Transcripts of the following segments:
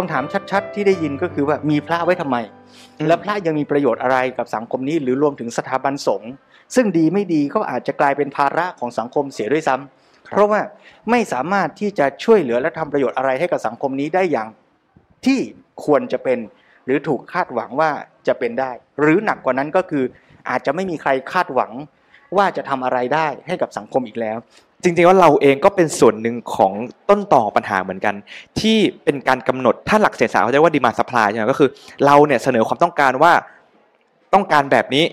คำถามชัด ๆ ที่ได้ยินก็คือว่ามีพระไว้ทำไม และพระยังมีประโยชน์อะไรกับสังคมนี้หรือรวมถึงสถาบันสงฆ์ซึ่งดีไม่ดีก็อาจจะกลายเป็นภาระของสังคมเสียด้วยซ้ำเพราะว่าไม่สามารถที่จะช่วยเหลือและทำประโยชน์อะไรให้กับสังคมนี้ได้อย่างที่ควรจะเป็น หรือถูกคาดหวังว่าจะเป็นได้ หรือหนักกว่านั้นก็คืออาจจะไม่มีใครคาดหวังว่าจะทำอะไรได้ให้กับสังคมอีกแล้ว จริงๆว่าเราเองก็เป็นส่วนหนึ่งของต้นต่อปัญหาเหมือนกัน ที่เป็นการกำหนดถ้าหลักเศรษฐศาสตร์เขาเรียกว่าดีมาสปายใช่ไหมก็คือ เราเนี่ยเสนอความต้องการว่าต้องการแบบนี้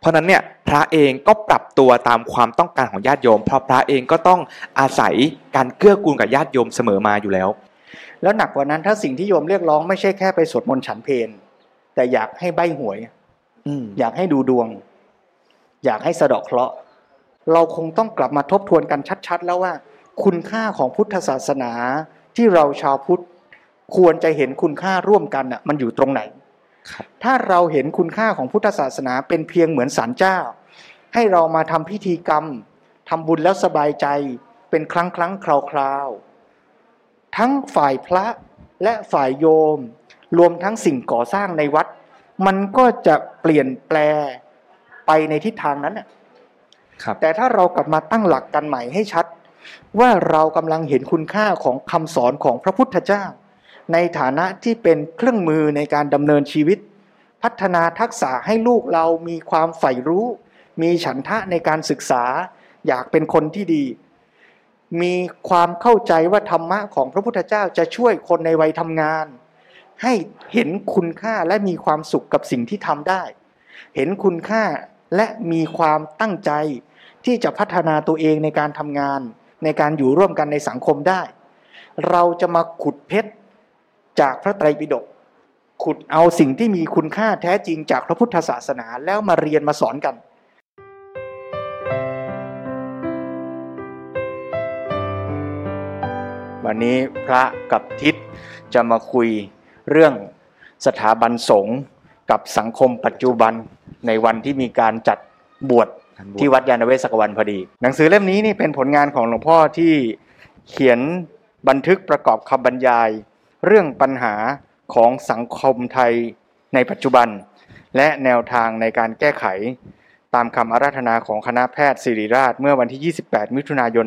เพราะนั้นเนี่ยพระเองก็ปรับตัวตามความต้องการของญาติโยม เพราะพระเองก็ต้องอาศัยการเกื้อกูลกับญาติโยมเสมอมาอยู่แล้ว แล้วหนักกว่านั้นถ้าสิ่งที่โยมเรียกร้องไม่ใช่แค่ไปสวดมนต์ฉันเพลแต่อยากให้ใบหวยอืมอยากให้ดูดวง อยากให้สะเดาะเคราะห์ เราคงต้องกลับมาทบทวนกันชัด ๆ แล้วว่า คุณค่าของพุทธศาสนาที่เราชาวพุทธควรจะเห็นคุณค่าร่วมกันน่ะมันอยู่ตรงไหนครับถ้าเราเห็นคุณค่าของพุทธศาสนาเป็นเพียงเหมือนศาลเจ้า ให้เรามาทำพิธีกรรมทำบุญแล้วสบายใจเป็นครั้งครั้งๆคราวคราวๆทั้งฝ่ายพระและฝ่ายโยม รวมทั้งสิ่งก่อสร้างในวัด มันก็จะเปลี่ยนแปลไปในทิศทางนั้นน่ะครับ แต่ถ้าเรากลับมาตั้งหลักกันใหม่ให้ชัด ว่าเรากำลังเห็นคุณค่าของคำสอนของพระพุทธเจ้า ในฐานะที่เป็นเครื่องมือในการดำเนินชีวิต พัฒนาทักษะให้ลูกเรามีความใฝ่รู้ มีฉันทะในการศึกษา อยากเป็นคนที่ดี มีความเข้าใจว่าธรรมะของพระพุทธเจ้าจะช่วยคนในวัยทำงาน ให้เห็นคุณค่าและมีความสุขกับสิ่งที่ทำได้ เห็นคุณค่าและมีความตั้งใจ ที่จะพัฒนาตัวเองในการทำงาน ในการอยู่ร่วมกันในสังคมได้ เราจะมาขุดเพชรจากพระไตรปิฎกขุดเอาสิ่งที่มีคุณค่าแท้จริงจากพระพุทธศาสนาแล้วมาเรียนมาสอนกันวันนี้พระกับทิศจะมาคุยเรื่องสถาบันสงฆ์กับสังคมปัจจุบันในวันที่มีการจัดบวช ที่วัดยานเวศกวันพอดี หนังสือเล่มนี้นี่เป็นผลงานของหลวงพ่อที่เขียนบันทึกประกอบคำบรรยาย เรื่องปัญหาของสังคมไทยในปัจจุบัน และแนวทางในการแก้ไข ตามคำอาราธนาของคณะแพทย์ศิริราช เมื่อวันที่ 28 มิถุนายน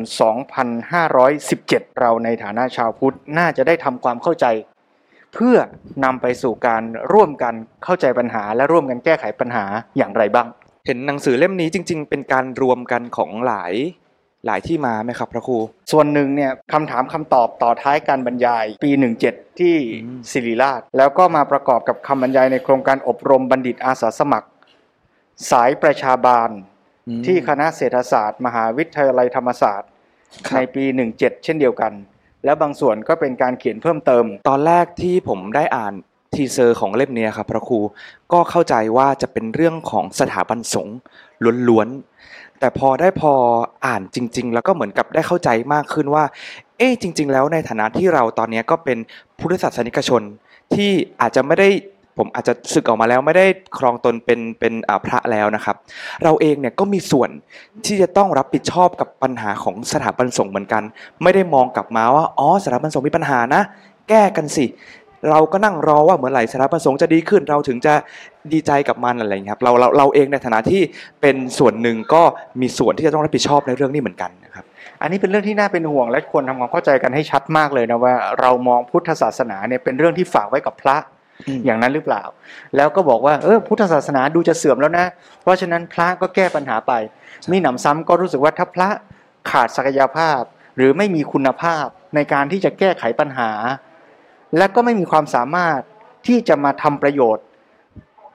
2517 เราในฐานะชาวพุทธน่าจะได้ทำความเข้าใจ เพื่อนำไปสู่การร่วมกันเข้าใจปัญหาและร่วมกันแก้ไขปัญหาอย่างไรบ้าง เห็นหนังสือเล่มนี้จริง ๆ เป็นการรวมกันของหลายหลายที่มาไหมครับพระครู ส่วนหนึ่งเนี่ยคำถามคำตอบต่อท้ายการบรรยาย ปี 17 ที่อืมศิริราช แล้วก็มาประกอบกับคำบรรยายในโครงการอบรมบัณฑิตอาสาสมัคร สายประชาบาล ที่คณะเศรษฐศาสตร์ มหาวิทยาลัยธรรมศาสตร์ครับในปี 17 เช่นเดียวกัน และบางส่วนก็เป็นการเขียนเพิ่มเติม ตอนแรกที่ผมได้อ่าน teaser ของเล่มนี้ครับพระครูก็เข้าใจว่าจะเป็นเรื่องของสถาบันสงฆ์ล้วนๆแต่พอได้พออ่านจริง ๆ แล้วก็เหมือนกับได้เข้าใจมากขึ้นว่า เอ๊จริง ๆ แล้วในฐานะที่เราตอนนี้ก็เป็นพุทธศาสนิกชนที่อาจจะไม่ได้ผมอาจจะสึกออกมาแล้วไม่ได้ครองตนเป็นเป็นพระแล้วนะครับ เราเองเนี่ยก็มีส่วนที่จะต้องรับผิดชอบกับปัญหาของสถาบันสงฆ์เหมือนกัน ไม่ได้มองกลับมาว่าอ๋อสถาบันสงฆ์มีปัญหานะ แก้กันสิ เราก็นั่งรอว่าเมื่อไหร่สถาบันสงฆ์จะดีขึ้นเราถึงจะดีใจกับมันอะไรอย่างเงี้ยครับเราเราเราเองในฐานะที่เป็นส่วนหนึ่งก็มีส่วนที่จะต้องรับผิดชอบในเรื่องนี้เหมือนกันนะครับอันนี้เป็นเรื่องที่น่าเป็นห่วงและควรทำความเข้าใจกันให้ชัดมากเลยนะว่า เรามองพุทธศาสนาเนี่ยเป็นเรื่องที่ฝากไว้กับพระอืมอย่างนั้นหรือเปล่า แล้วก็บอกว่าเออพุทธศาสนาดูจะเสื่อมแล้วนะ เพราะฉะนั้นพระก็แก้ปัญหาไปมีหนำซ้ำก็รู้สึกว่าถ้าพระขาดศักยภาพ หรือไม่มีคุณภาพในการที่จะแก้ไขปัญหา และก็ไม่มีความสามารถที่จะมาทำประโยชน์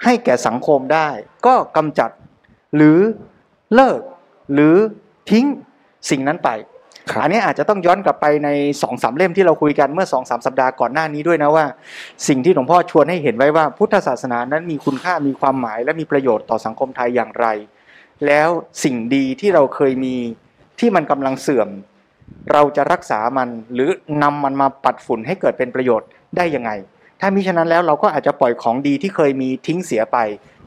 ให้แก่สังคมได้ ก็กำจัดหรือเลิกหรือทิ้งสิ่งนั้นไปครับอันนี้อาจจะต้องย้อนกลับไปในสองสามเล่มที่เราคุยกันเมื่อสองสามสัปดาห์ก่อนหน้านี้ด้วยนะว่า สิ่งที่หลวงพ่อชวนให้เห็นไว้ว่าพุทธศาสนานั้นมีคุณค่ามีความหมาย และมีประโยชน์ต่อสังคมไทยอย่างไร แล้วสิ่งดีที่เราเคยมีที่มันกำลังเสื่อม เราจะรักษามันหรือนำมันมาปัดฝุ่นให้เกิดเป็นประโยชน์ได้ยังไง ถ้ามิฉะนั้นแล้วเราก็อาจจะปล่อยของดีที่เคยมีทิ้งเสียไป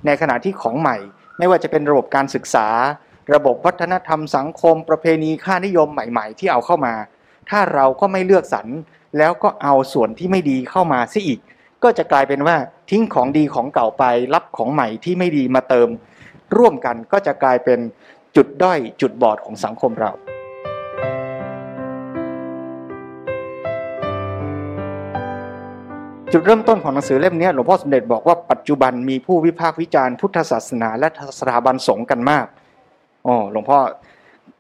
ในขณะที่ของใหม่ ไม่ว่าจะเป็นระบบการศึกษา ระบบวัฒนธรรมสังคม ประเพณีค่านิยมใหม่ ๆ ที่เอาเข้ามา ถ้าเราก็ไม่เลือกสรรแล้วก็เอาส่วนที่ไม่ดีเข้ามาซะอีก ก็จะกลายเป็นว่าทิ้งของดีของเก่าไป รับของใหม่ที่ไม่ดีมาเติม ร่วมกันก็จะกลายเป็นจุดด้อยจุดบอดของสังคมเรา จุดเริ่มต้นของหนังสือเล่มนี้หลวงพ่อสมเด็จบอกว่าปัจจุบันมีผู้วิพากษ์วิจารณ์พุทธศาสนา และสถาบันสงฆ์กันมากอ๋อหลวงพ่อ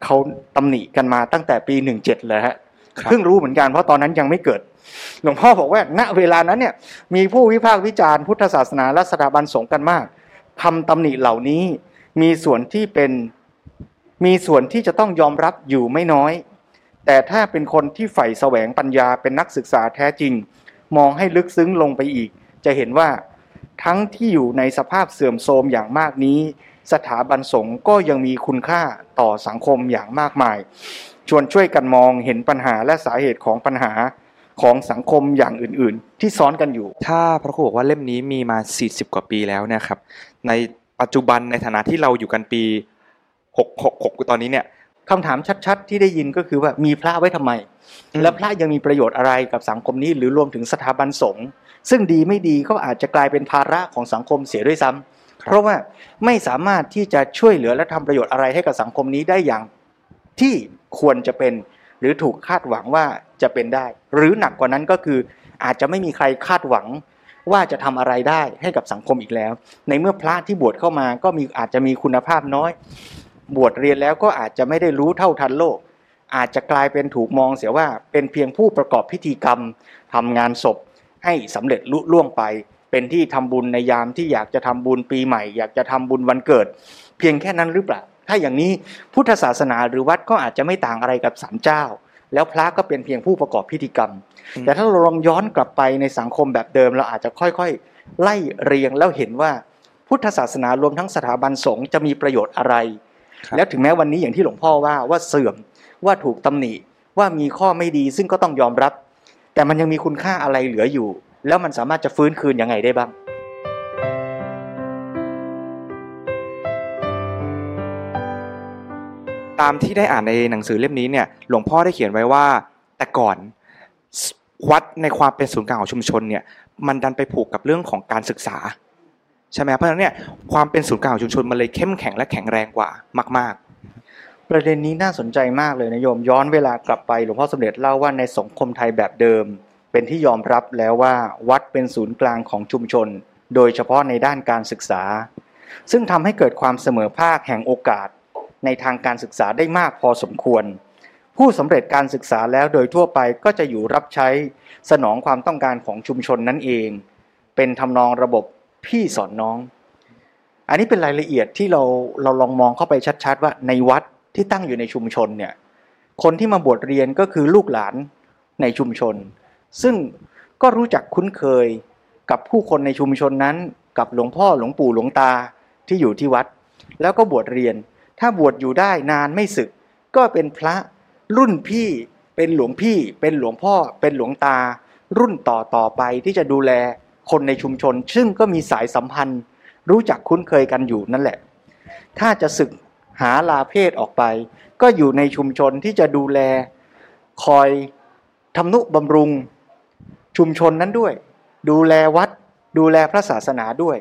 เขาตำหนิกันมาตั้งแต่ปีหนึ่งเจ็ดเลยฮะครับเพิ่งรู้เหมือนกันเพราะตอนนั้นยังไม่เกิด หลวงพ่อบอกว่า ณเวลานั้นเนี่ย มีผู้วิพากษ์วิจารณ์พุทธศาสนาและสถาบันสงฆ์กันมากคำตำหนิเหล่านี้มีส่วนที่เป็นมีส่วนที่จะต้องยอมรับอยู่ไม่น้อย แต่ถ้าเป็นคนที่ใฝ่แสวงปัญญาเป็นนักศึกษาแท้จริง มองให้ลึกซึ้งลงไปอีก จะเห็นว่าทั้งที่อยู่ในสภาพเสื่อมโทรมอย่างมากนี้ สถาบันสงฆ์ก็ยังมีคุณค่าต่อสังคมอย่างมากมาย ชวนช่วยกันมองเห็นปัญหาและสาเหตุของปัญหาของสังคมอย่างอื่น ๆ ที่ซ้อนกันอยู่ ถ้าพระครูบอกว่าเล่มนี้มีมา 40 กว่าปีแล้วนะครับ ในปัจจุบันในฐานะที่เราอยู่กันปี666ตอนนี้เนี่ย คำถามชัดๆ ที่ได้ยินก็คือว่ามีพระไว้ทำไมอืมและพระยังมีประโยชน์อะไรกับสังคมนี้หรือรวมถึงสถาบันสงฆ์ซึ่งดีไม่ดีก็อาจจะกลายเป็นภาระของสังคมเสียด้วยซ้ำเพราะว่าไม่สามารถที่จะช่วยเหลือและทำประโยชน์อะไรให้กับสังคมนี้ได้อย่างที่ควรจะเป็น หรือถูกคาดหวังว่าจะเป็นได้ หรือหนักกว่านั้นก็คืออาจจะไม่มีใครคาดหวังว่าจะทำอะไรได้ให้กับสังคมอีกแล้ว ในเมื่อพระที่บวชเข้ามาก็มีอาจจะมีคุณภาพน้อย บวชเรียนแล้วก็อาจจะไม่ได้รู้เท่าทันโลก อาจจะกลายเป็นถูกมองเสียว่าเป็นเพียงผู้ประกอบพิธีกรรมทำงานศพ ให้สำเร็จลุล่วงไป เป็นที่ทำบุญในยามที่อยากจะทำบุญปีใหม่ อยากจะทำบุญวันเกิด เพียงแค่นั้นหรือเปล่า ถ้าอย่างนี้พุทธศาสนาหรือวัดก็อาจจะไม่ต่างอะไรกับศาลเจ้า แล้วพระก็เป็นเพียงผู้ประกอบพิธีกรรมอืมแต่ถ้าเราลองย้อนกลับไปในสังคมแบบเดิม เราอาจจะค่อยๆ ไล่เรียงแล้วเห็นว่าพุทธศาสนารวมทั้งสถาบันสงฆ์จะมีประโยชน์อะไรครับ แล้วถึงแม้วันนี้อย่างที่หลวงพ่อว่าว่าเสื่อมว่าถูกตำหนิว่ามีข้อไม่ดีซึ่งก็ต้องยอมรับ แต่มันยังมีคุณค่าอะไรเหลืออยู่ แล้วมันสามารถจะฟื้นคืนยังไงได้บ้างตามที่ได้อ่านในหนังสือเล่มนี้เนี่ยหลวงพ่อได้เขียนไว้ว่า แต่ก่อนวัดในความเป็นศูนย์กลางของชุมชนเนี่ยมันดันไปผูกกับเรื่องของการศึกษา ใช่ไหมเพราะฉะนั้นเนี่ยความเป็นศูนย์กลางของชุมชนมันเลยเข้มแข็งและแข็งแรงกว่ามาก ๆ ประเด็นนี้น่าสนใจมากเลยนะโยมย้อนเวลากลับไปหลวงพ่อสมเด็จเล่าว่าในสังคมไทยแบบเดิม เป็นที่ยอมรับแล้วว่าวัดเป็นศูนย์กลางของชุมชน โดยเฉพาะในด้านการศึกษา ซึ่งทำให้เกิดความเสมอภาคแห่งโอกาส ในทางการศึกษาได้มากพอสมควร ผู้สำเร็จการศึกษาแล้วโดยทั่วไปก็จะอยู่รับใช้สนองความต้องการของชุมชนนั่นเอง เป็นทำนองระบบ พี่สอนน้อง อันนี้เป็นรายละเอียดที่เราเราลองมองเข้าไปชัดๆ ว่าในวัดที่ตั้งอยู่ในชุมชนเนี่ยคนที่มาบวชเรียนก็คือลูกหลานในชุมชน ซึ่งก็รู้จักคุ้นเคยกับผู้คนในชุมชนนั้น กับหลวงพ่อหลวงปู่หลวงตาที่อยู่ที่วัด แล้วก็บวชเรียน ถ้าบวชอยู่ได้นานไม่สึก ก็เป็นพระรุ่นพี่เป็นหลวงพี่ เป็นหลวงพ่อ เป็นหลวงตา รุ่นต่อต่อไปที่จะดูแล คนในชุมชน ซึ่งก็มีสายสัมพันธ์ รู้จักคุ้นเคยกันอยู่นั่นแหละ ถ้าจะศึกหาลาเพศออกไป ก็อยู่ในชุมชนที่จะดูแล คอยทำนุบำรุง ชุมชนนั้นด้วย ดูแลวัด ดูแลพระศาสนาด้วย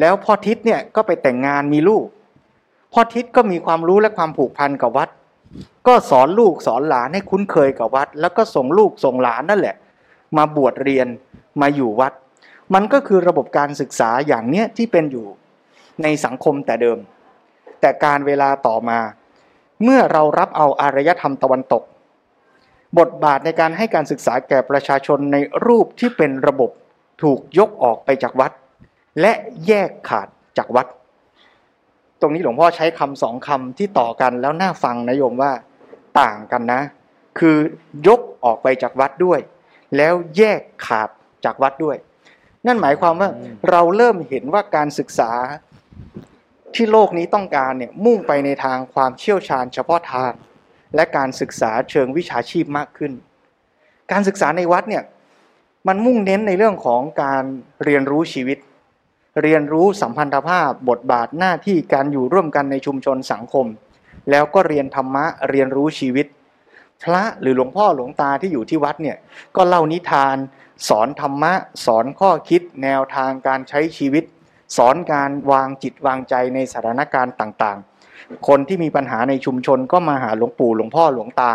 แล้วพ่อทิศเนี่ยก็ไปแต่งงานมีลูก พ่อทิศก็มีความรู้และความผูกพันกับวัด ก็สอนลูกสอนหลานให้คุ้นเคยกับวัด แล้วก็ส่งลูกส่งหลานนั่นแหละ มาบวชเรียนมาอยู่วัด มันก็คือระบบการศึกษาอย่างเนี้ยที่เป็นอยู่ในสังคมแต่เดิม แต่การเวลาต่อมา เมื่อเรารับเอาอารยธรรมตะวันตก บทบาทในการให้การศึกษาแก่ประชาชนในรูปที่เป็นระบบถูกยกออกไปจากวัด และแยกขาดจากวัด ตรงนี้หลวงพ่อใช้คำสองคำที่ต่อกันแล้วน่าฟังนะโยมว่า ต่างกันนะ คือยกออกไปจากวัดด้วย แล้วแยกขาดจากวัดด้วย นั่นหมายความว่าอืมเราเริ่มเห็นว่าการศึกษาที่โลกนี้ต้องการเนี่ยมุ่งไปในทางความเชี่ยวชาญเฉพาะทาง และการศึกษาเชิงวิชาชีพมากขึ้น การศึกษาในวัดเนี่ยมันมุ่งเน้นในเรื่องของการเรียนรู้ชีวิต เรียนรู้สัมพันธภาพ บทบาทหน้าที่การอยู่ร่วมกันในชุมชนสังคม แล้วก็เรียนธรรมะเรียนรู้ชีวิต พระหรือหลวงพ่อหลวงตาที่อยู่ที่วัดเนี่ยก็เล่านิทาน สอนธรรมะ สอนข้อคิดแนวทางการใช้ชีวิต สอนการวางจิตวางใจในสถานการณ์ต่างๆ คนที่มีปัญหาในชุมชนก็มาหาหลวงปู่หลวงพ่อหลวงตา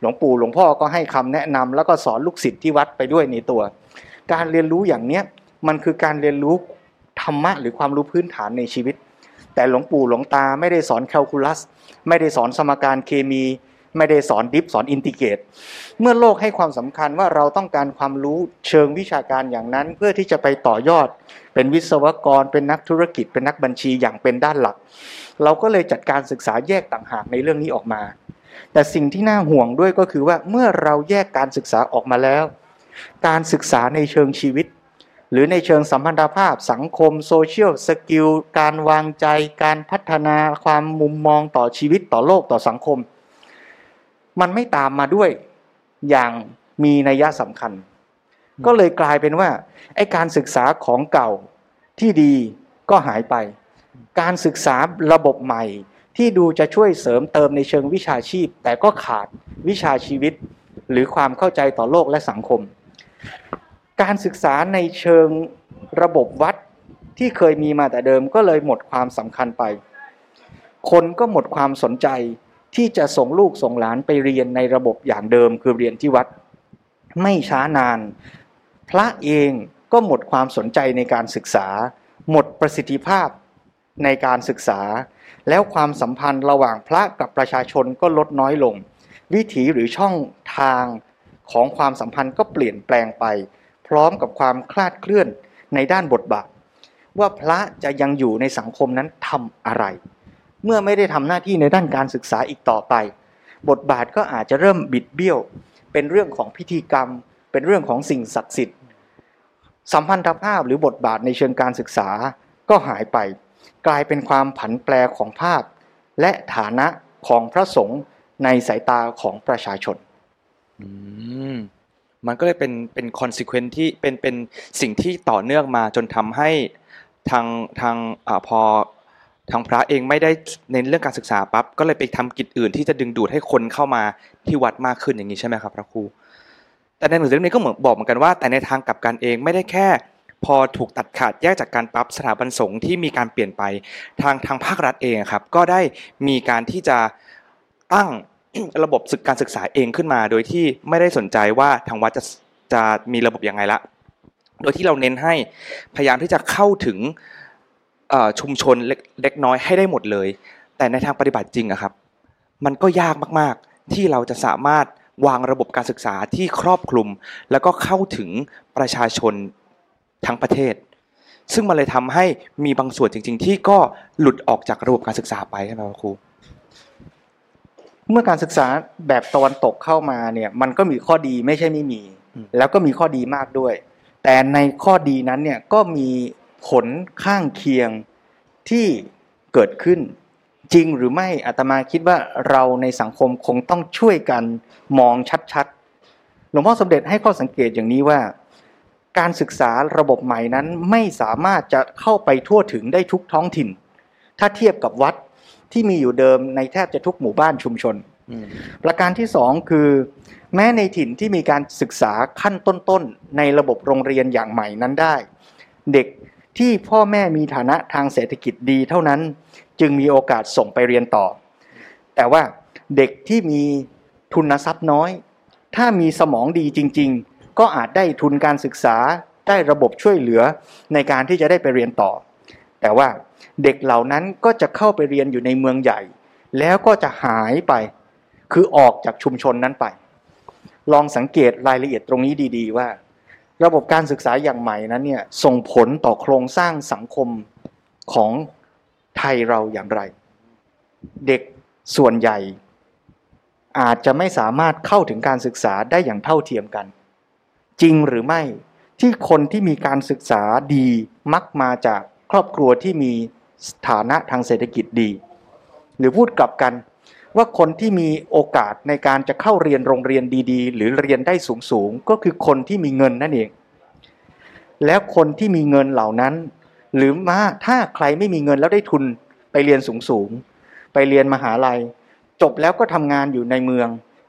หลวงปู่หลวงพ่อก็ให้คำแนะนำแล้วก็สอนลูกศิษย์ที่วัดไปด้วยในตัว การเรียนรู้อย่างเนี้ยมันคือการเรียนรู้ธรรมะหรือความรู้พื้นฐานในชีวิต แต่หลวงปู่หลวงตาไม่ได้สอนแคลคูลัส ไม่ได้สอนสมการเคมี ไม่ได้สอนดิฟสอนอินทิเกต เมื่อโลกให้ความสำคัญว่าเราต้องการความรู้เชิงวิชาการอย่างนั้น เพื่อที่จะไปต่อยอด เป็นวิศวกร เป็นนักธุรกิจ เป็นนักบัญชีอย่างเป็นด้านหลัก เราก็เลยจัดการศึกษาแยกต่างหากในเรื่องนี้ออกมา แต่สิ่งที่น่าห่วงด้วยก็คือว่าเมื่อเราแยกการศึกษาออกมาแล้ว การศึกษาในเชิงชีวิตหรือในเชิงสัมพันธภาพสังคม social skill การวางใจ การพัฒนาความมุมมองต่อชีวิตต่อโลกต่อสังคม มันไม่ตามมาด้วยอย่างมีนัยสำคัญ ก็เลยกลายเป็นว่าไอ้การศึกษาของเก่าที่ดีก็หายไป การศึกษาระบบใหม่ที่ดูจะช่วยเสริมเติมในเชิงวิชาชีพ แต่ก็ขาดวิชาชีวิต หรือความเข้าใจต่อโลกและสังคม การศึกษาในเชิงระบบวัดที่เคยมีมาแต่เดิมก็เลยหมดความสำคัญไป คนก็หมดความสนใจ ที่จะส่งลูกส่งหลานไปเรียนในระบบอย่างเดิมคือเรียนที่วัด ไม่ช้านาน พระเองก็หมดความสนใจในการศึกษา หมดประสิทธิภาพในการศึกษา แล้วความสัมพันธ์ระหว่างพระกับประชาชนก็ลดน้อยลง วิถีหรือช่องทางของความสัมพันธ์ก็เปลี่ยนแปลงไป พร้อมกับความคลาดเคลื่อนในด้านบทบาท ว่าพระจะยังอยู่ในสังคมนั้นทำอะไร เมื่อไม่ได้ทำหน้าที่ในด้านการศึกษาอีกต่อไป บทบาทก็อาจจะเริ่มบิดเบี้ยว เป็นเรื่องของพิธีกรรม เป็นเรื่องของสิ่งศักดิ์สิทธิ์ สัมพันธภาพหรือบทบาทในเชิงการศึกษาก็หายไป กลายเป็นความผันแปรของภาพ และฐานะของพระสงฆ์ในสายตาของประชาชนอืมมันก็เลยเป็นเป็น consequent ที่เป็นเป็นสิ่งที่ต่อเนื่องมาจนทำให้ทางทางอาพอ ทางพระเองไม่ได้เน้นเรื่องการศึกษาปั๊บก็เลยไปทำกิจอื่นที่จะดึงดูดให้คนเข้ามาที่วัดมากขึ้นอย่างนี้ใช่ไหมครับ พระครู แต่ในหนังสือเล่มนี้ก็เหมือนบอกเหมือนกันว่า แต่ในทางกลับกันเองไม่ได้แค่ พอถูกตัดขาดแยกจากการปรับสถาบันสงฆ์ที่มีการเปลี่ยนไปทางทางภาครัฐเองครับ ก็ได้มีการที่จะตั้งระบบศึกการศึกษาเองขึ้นมา โดยที่ไม่ได้สนใจว่าทางวัดจะจะมีระบบยังไงละ โดยที่เราเน้นให้พยายามที่จะเข้าถึง ชุมชนเล็กเล็กน้อยให้ได้หมดเลย แต่ในทางปฏิบัติจริงอะครับ มันก็ยากมากๆ ที่เราจะสามารถวางระบบการศึกษาที่ครอบคลุม แล้วก็เข้าถึงประชาชนทั้งประเทศ ซึ่งมันเลยทำให้มีบางส่วนจริง ๆ ที่ก็หลุดออกจากระบบการศึกษาไปใช่ไหมครับครูเมื่อการศึกษาแบบตะวันตกเข้ามาเนี่ยมันก็มีข้อดีไม่ใช่ไม่มีอืมแล้วก็มีข้อดีมากด้วย แต่ในข้อดีนั้นเนี่ยก็มี ผลข้างเคียงที่เกิดขึ้น จริงหรือไม่อาตมาคิดว่าเราในสังคมคงต้องช่วยกันมองชัดๆหลวงพ่อสมเด็จให้ข้อสังเกตอย่างนี้ว่า การศึกษาระบบใหม่นั้นไม่สามารถจะเข้าไปทั่วถึงได้ทุกท้องถิ่น ถ้าเทียบกับวัดที่มีอยู่เดิมในแทบจะทุกหมู่บ้านชุมชน ประการที่สองคือ แม้ในถิ่นที่มีการศึกษาขั้นต้นๆ ในระบบโรงเรียนอย่างใหม่นั้นได้ เด็ก ที่พ่อแม่มีฐานะทางเศรษฐกิจดีเท่านั้น จึงมีโอกาสส่งไปเรียนต่อ แต่ว่าเด็กที่มีทุนทรัพย์น้อย ถ้ามีสมองดีจริง ๆ ก็อาจได้ทุนการศึกษาได้ระบบช่วยเหลือในการที่จะได้ไปเรียนต่อ แต่ว่าเด็กเหล่านั้นก็จะเข้าไปเรียนอยู่ในเมืองใหญ่ แล้วก็จะหายไป คือออกจากชุมชนนั้นไป ลองสังเกตรายละเอียดตรงนี้ดี ๆ ว่า ระบบการศึกษาอย่างใหม่นั้นเนี่ยส่งผลต่อโครงสร้างสังคมของไทยเราอย่างไร เด็กส่วนใหญ่ อาจจะไม่สามารถเข้าถึงการศึกษาได้อย่างเท่าเทียมกัน จริงหรือไม่ที่คนที่มีการศึกษาดีมักมาจากครอบครัวที่มีฐานะทางเศรษฐกิจดี หรือพูดกลับกัน ว่าคนที่มีโอกาสในการจะเข้าเรียนโรงเรียนดี ๆ หรือเรียนได้สูงๆก็คือคนที่มีเงินนั่นเอง แล้วคนที่มีเงินเหล่านั้น หรือมาถ้าใครไม่มีเงินแล้วได้ทุนไปเรียนสูงๆไปเรียนมหาลัย จบแล้วก็ทำงานอยู่ในเมือง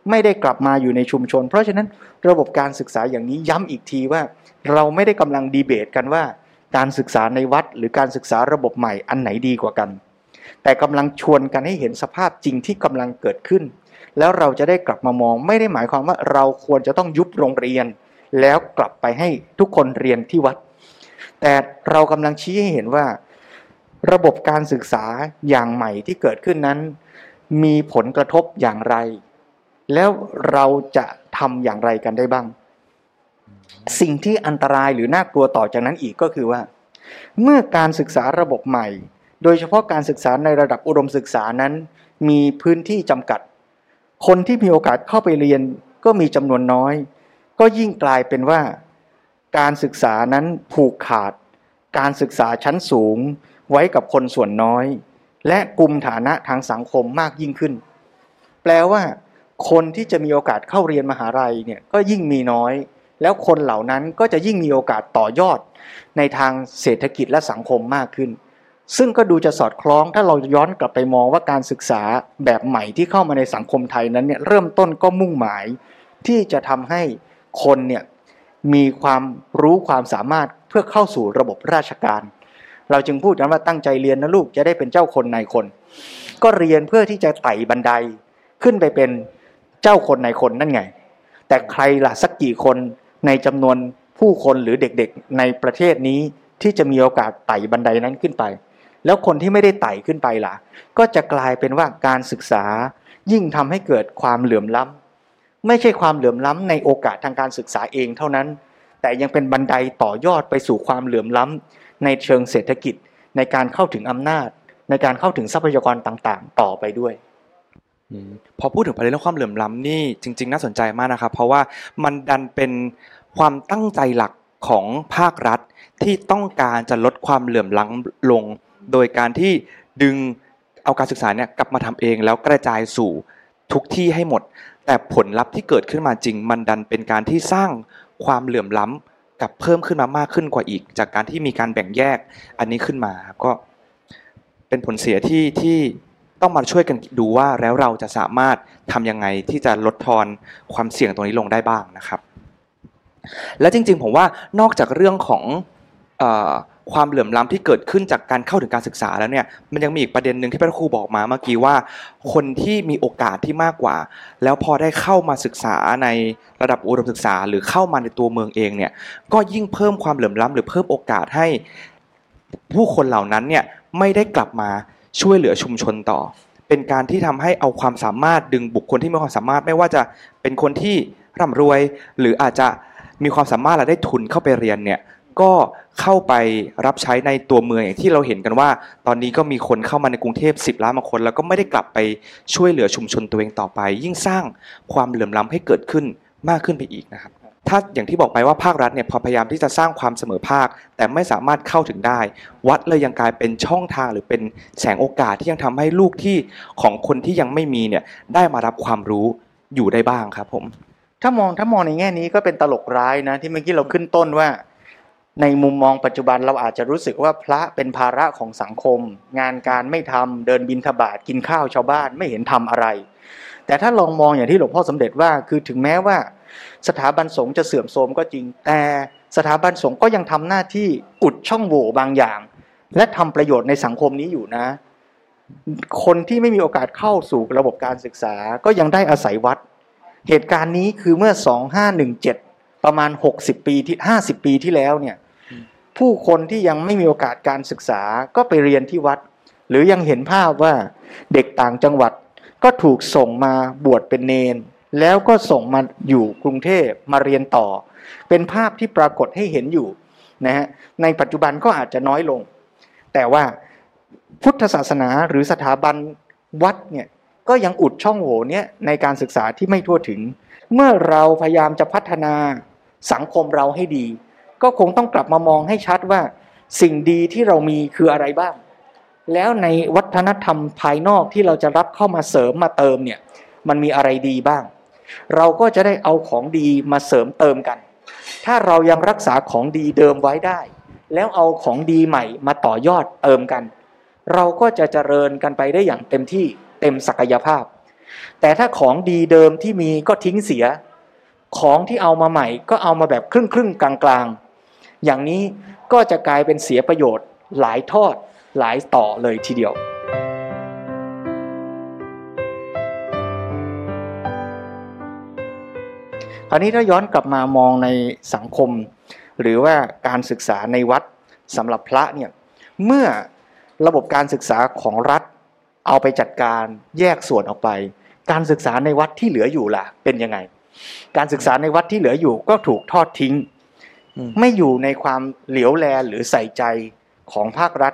ไม่ได้กลับมาอยู่ในชุมชน เพราะฉะนั้นระบบการศึกษาอย่างนี้ย้ำอีกทีว่า เราไม่ได้กำลังดีเบตกันว่า การศึกษาในวัดหรือการศึกษาระบบใหม่อันไหนดีกว่ากัน แต่กำลังชวนกันให้เห็นสภาพจริงที่กำลังเกิดขึ้น แล้วเราจะได้กลับมามอง ไม่ได้หมายความว่าเราควรจะต้องยุบโรงเรียน แล้วกลับไปให้ทุกคนเรียนที่วัด แต่เรากำลังชี้ให้เห็นว่า ระบบการศึกษาอย่างใหม่ที่เกิดขึ้นนั้น มีผลกระทบอย่างไร แล้วเราจะทำอย่างไรกันได้บ้าง สิ่งที่อันตรายหรือน่ากลัวต่อจากนั้นอีกก็คือว่า เมื่อการศึกษาระบบใหม่ โดยเฉพาะการศึกษาในระดับอุดมศึกษานั้น มีพื้นที่จำกัด คนที่มีโอกาสเข้าไปเรียนก็มีจำนวนน้อย ก็ยิ่งกลายเป็นว่า การศึกษานั้นผูกขาด การศึกษาชั้นสูงไว้กับคนส่วนน้อย และกลุ่มฐานะทางสังคมมากยิ่งขึ้น แปลว่า คนที่จะมีโอกาสเข้าเรียนมหาลัยเนี่ยก็ยิ่งมีน้อย แล้วคนเหล่านั้นก็จะยิ่งมีโอกาสต่อยอด ในทางเศรษฐกิจและสังคมมากขึ้น ซึ่งก็ดูจะสอดคล้องถ้าเราย้อนกลับไปมองว่าการศึกษาแบบใหม่ที่เข้ามาในสังคมไทยนั้นเนี่ยเริ่มต้นก็มุ่งหมาย ที่จะทำให้คนเนี่ยมีความรู้ความสามารถเพื่อเข้าสู่ระบบราชการ เราจึงพูดกันว่าตั้งใจเรียนนะลูกจะได้เป็นเจ้าคนนายคน ก็เรียนเพื่อที่จะไต่บันไดขึ้นไปเป็นเจ้าคนนายคนนั่นไง แต่ใครล่ะสักกี่คนในจำนวนผู้คนหรือเด็กๆในประเทศนี้ที่จะมีโอกาสไต่บันไดนั้นขึ้นไป แล้วคนที่ไม่ได้ไต่ขึ้นไปล่ะ ก็จะกลายเป็นว่าการศึกษายิ่งทำให้เกิดความเหลื่อมล้ำไม่ใช่ความเหลื่อมล้ำในโอกาสทางการศึกษาเองเท่านั้น แต่ยังเป็นบันไดต่อยอดไปสู่ความเหลื่อมล้ำในเชิงเศรษฐกิจ ในการเข้าถึงอำนาจ ในการเข้าถึงทรัพยากรต่างๆ ต่อไปด้วยพอพูดถึงประเด็นเรื่องความเหลื่อมล้ำนี่จริง ๆ น่าสนใจมากนะครับ เพราะว่ามันดันเป็นความตั้งใจหลักของภาครัฐที่ต้องการจะลดความเหลื่อมล้ำลง โดยการที่ดึงเอาการศึกษาเนี่ยกลับมาทำเองแล้วกระจายสู่ทุกที่ให้หมด แต่ผลลัพธ์ที่เกิดขึ้นมาจริง มันดันเป็นการที่สร้างความเหลื่อมล้ำกับเพิ่มขึ้นมามากขึ้นกว่าอีก จากการที่มีการแบ่งแยกอันนี้ขึ้นมาก็เป็นผลเสียที่ที่ต้องมาช่วยกันดูว่าแล้วเราจะสามารถทํำยังไงที่จะลดทอนความเสี่ยงตรงนี้ลงได้บ้างนะครับ และจริงๆผมว่านอกจากเรื่องของ ความเหลื่อมล้ำที่เกิดขึ้นจากการเข้าถึงการศึกษาแล้วเนี่ยมันยังมีอีกประเด็นหนึ่งที่พระครูบอกมาเมื่อกี้ว่า คนที่มีโอกาสที่มากกว่า แล้วพอได้เข้ามาศึกษาในระดับอุดมศึกษา หรือเข้ามาในตัวเมืองเองเนี่ยก็ยิ่งเพิ่มความเหลื่อมล้ำหรือเพิ่มโอกาสให้ผู้คนเหล่านั้นเนี่ยไม่ได้กลับมาช่วยเหลือชุมชนต่อ เป็นการที่ทำให้เอาความสามารถดึงบุคคลที่มีความสามารถไม่ว่าจะเป็นคนที่ร่ำรวย หรืออาจจะมีความสามารถและได้ทุนเข้าไปเรียนเนี่ย ก็เข้าไปรับใช้ในตัวเมืองอย่างที่เราเห็นกันว่า ตอนนี้ก็มีคนเข้ามาในกรุงเทพ10ล้านบาคน แล้วก็ไม่ได้กลับไปช่วยเหลือชุมชนตัวเองต่อไป ยิ่งสร้างความเหลื่อมล้าให้เกิดขึ้นมากขึ้นไปอีกนะครับถ้าอย่างที่บอกไปว่าภาครัฐเนี่ยพอพยายามที่จะสร้างความเสมอภาค แต่ไม่สามารถเข้าถึงได้ วัดเลยยังกลายเป็นช่องทางหรือเป็นแสงโอกาสที่ยังทำให้ลูกที่ของคนที่ยังไม่มีเนี่ยได้มารับความรู้อยู่ได้บ้างครับผม ถ้ามองถ้ามองในแง่นี้ก็เป็นตลกร้ายนะที่เมื่อกี้เราขึ้นต้นว่า ในมุมมองปัจจุบันเราอาจจะรู้สึกว่าพระเป็นภาระของสังคม งานการไม่ทำเดินบินทบาทกินข้าวชาวบ้านไม่เห็นทำอะไร แต่ถ้าลองมองอย่างที่หลวงพ่อสมเด็จว่าคือถึงแม้ว่า สถาบันสงฆ์จะเสื่อมโทรมก็จริง แต่สถาบันสงฆ์ก็ยังทำหน้าที่อุดช่องโหว่บางอย่าง และทำประโยชน์ในสังคมนี้อยู่นะ คนที่ไม่มีโอกาสเข้าสู่ระบบการศึกษาก็ยังได้อาศัยวัด เหตุการณ์นี้คือเมื่อ 2517 ประมาณ 60 ปีที่ 50 ปีที่แล้วเนี่ย ผู้คนที่ยังไม่มีโอกาสการศึกษาก็ไปเรียนที่วัด หรือยังเห็นภาพว่าเด็กต่างจังหวัดก็ถูกส่งมาบวชเป็นเนน แล้วก็ส่งมาอยู่กรุงเทพมาเรียนต่อ เป็นภาพที่ปรากฏให้เห็นอยู่นะฮะในปัจจุบันก็อาจจะน้อยลง แต่ว่าพุทธศาสนาหรือสถาบันวัดเนี่ยก็ยังอุดช่องโหว่เนี้ยในการศึกษาที่ไม่ทั่วถึง เมื่อเราพยายามจะพัฒนาสังคมเราให้ดี ก็คงต้องกลับมามองให้ชัดว่า สิ่งดีที่เรามีคืออะไรบ้าง แล้วในวัฒนธรรมภายนอกที่เราจะรับเข้ามาเสริมมาเติมเนี่ยมันมีอะไรดีบ้าง เราก็จะได้เอาของดีมาเสริมเติมกัน ถ้าเรายังรักษาของดีเดิมไว้ได้ แล้วเอาของดีใหม่มาต่อยอดเติมกัน เราก็จะเจริญกันไปได้อย่างเต็มที่เต็มศักยภาพ แต่ถ้าของดีเดิมที่มีก็ทิ้งเสีย ของที่เอามาใหม่ก็เอามาแบบครึ่งครึ่งกลางกลางๆ อย่างนี้ก็จะกลายเป็นเสียประโยชน์หลายทอดหลายต่อเลยทีเดียว คราวนี้ถ้าย้อนกลับมามองในสังคม หรือว่าการศึกษาในวัดสำหรับพระเนี่ยเมื่อระบบการศึกษาของรัฐเอาไปจัดการแยกส่วนออกไป การศึกษาในวัดที่เหลืออยู่ล่ะเป็นยังไง การศึกษาในวัดที่เหลืออยู่ก็ถูกทอดทิ้ง ไม่อยู่ในความเหลียวแลหรือใส่ใจของภาครัฐ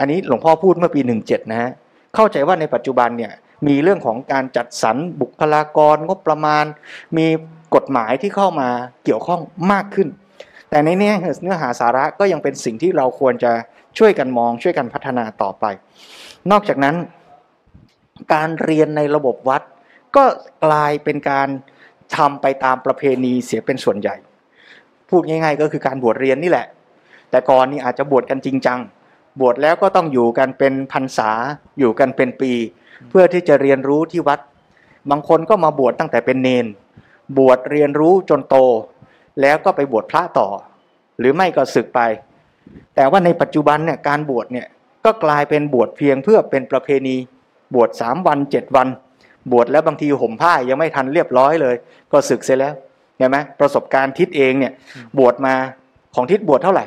อันนี้หลวงพ่อพูดเมื่อปีหนึ่งเจ็ดนะฮะเข้าใจว่าในปัจจุบันเนี่ยมีเรื่องของการจัดสรรบุคลากรงบประมาณ มีกฎหมายที่เข้ามาเกี่ยวข้องมากขึ้น แต่ในเนื้อเนื้อหาสาระก็ยังเป็นสิ่งที่เราควรจะช่วยกันมองช่วยกันพัฒนาต่อไป นอกจากนั้น การเรียนในระบบวัด ก็กลายเป็นการทำไปตามประเพณีเสียเป็นส่วนใหญ่ พูดง่าย ๆ ก็คือการบวชเรียนนี่แหละ แต่ก่อนนี่อาจจะบวชกันจริงจัง บวชแล้วก็ต้องอยู่กันเป็นพรรษาอยู่กันเป็นปี เพื่อที่จะเรียนรู้ที่วัด บางคนก็มาบวชตั้งแต่เป็นเนน บวชเรียนรู้จนโต แล้วก็ไปบวชพระต่อ หรือไม่ก็ศึกไป แต่ว่าในปัจจุบันเนี่ยการบวชเนี่ยก็กลายเป็นบวชเพียงเพื่อเป็นประเพณีบวชสามวันเจ็ดวัน บวชแล้วบางทีห่มผ้ายังไม่ทันเรียบร้อยเลย ก็ศึกเสียแล้ว เห็นไหมประสบการณ์ทิศเองเนี่ยบวชมาของทิศบวชเท่าไหร่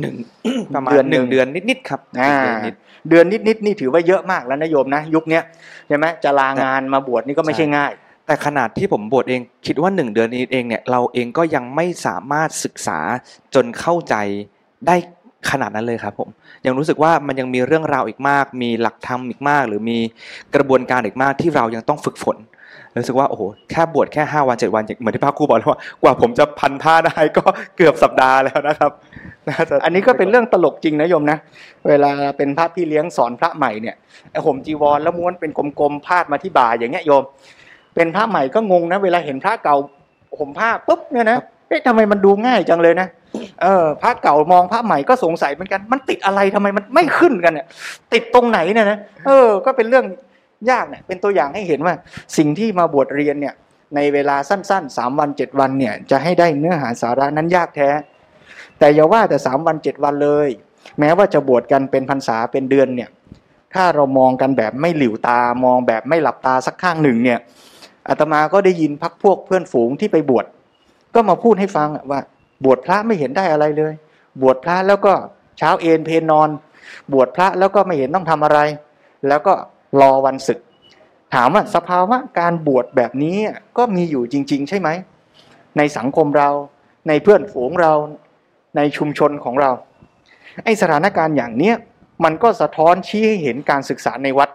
หนึ่งประมาณเดือนหนึ่งหนึ่งเดือนนิดๆครับอ่าเดือนนิดเดือนนิดๆนี่ถือว่าเยอะมากแล้วนะโยมนะยุคเนี้ยใช่ไหมจะลางานมาบวชนี่ก็ไม่ใช่ง่าย แต่ขนาดที่ผมบวชเองคิดว่าหนึ่งเดือนนี้เองเนี่ยเราเองก็ยังไม่สามารถศึกษาจนเข้าใจได้ขนาดนั้นเลยครับผมยังรู้สึกว่ามันยังมีเรื่องราวอีกมาก มีหลักธรรมอีกมาก หรือมีกระบวนการอีกมากที่เรายังต้องฝึกฝน รู้สึกว่าโอ้โหแค่บวชแค่ห้าวันเจ็ดวันเหมือนที่พระครูบอกแล้วว่ากว่าผมจะพันผ้าได้ก็เกือบสัปดาห์แล้วนะครับน่าจะอันนี้ก็เป็นเรื่องตลกจริงนะโยมนะเวลาเป็นพระพี่เลี้ยงสอนพระใหม่เนี่ยไอ้ห่มจีวรแล้วม้วนเป็นกลมๆพาดมาที่บ่าอย่างเงี้ยโยม เป็นพระใหม่ก็งงนะ เวลาเห็นพระเก่าห่มผ้าปุ๊บเนี่ยนะเอ๊ะทำไมมันดูง่ายจังเลยนะเออพระเก่ามองพระใหม่ก็สงสัยเหมือนกัน มันติดอะไรทำไมมันไม่ขึ้นกันเนี่ยติดตรงไหนเนี่ยนะเออ ก็เป็นเรื่อง ยากเนี่ยเป็นตัวอย่างให้เห็นว่าสิ่งที่มาบวชเรียนเนี่ยในเวลาสั้นๆสามวันเจ็ดวันเนี่ยจะให้ได้เนื้อหาสาระนั้นยากแท้ แต่อย่าว่าแต่สามวันเจ็ดวันเลย แม้ว่าจะบวชกันเป็นพรรษาเป็นเดือนเนี่ยถ้าเรามองกันแบบไม่หลิวตามองแบบไม่หลับตาสักข้างหนึ่งเนี่ยอาตมาก็ได้ยินพักพวกเพื่อนฝูงที่ไปบวชก็มาพูดให้ฟังว่า บวชพระไม่เห็นได้อะไรเลย บวชพระแล้วก็เช้าเอนเพนนอน บวชพระแล้วก็ไม่เห็นต้องทำอะไร แล้วก็ รอวันศึก ถามว่าสภาวะการบวชแบบนี้ก็มีอยู่จริง ๆ ใช่ไหม ในสังคมเราในเพื่อนฝูงเราในชุมชนของเรา ไอสถานการณ์อย่างเนี้ยมันก็สะท้อนชี้ให้เห็นการศึกษาในวัด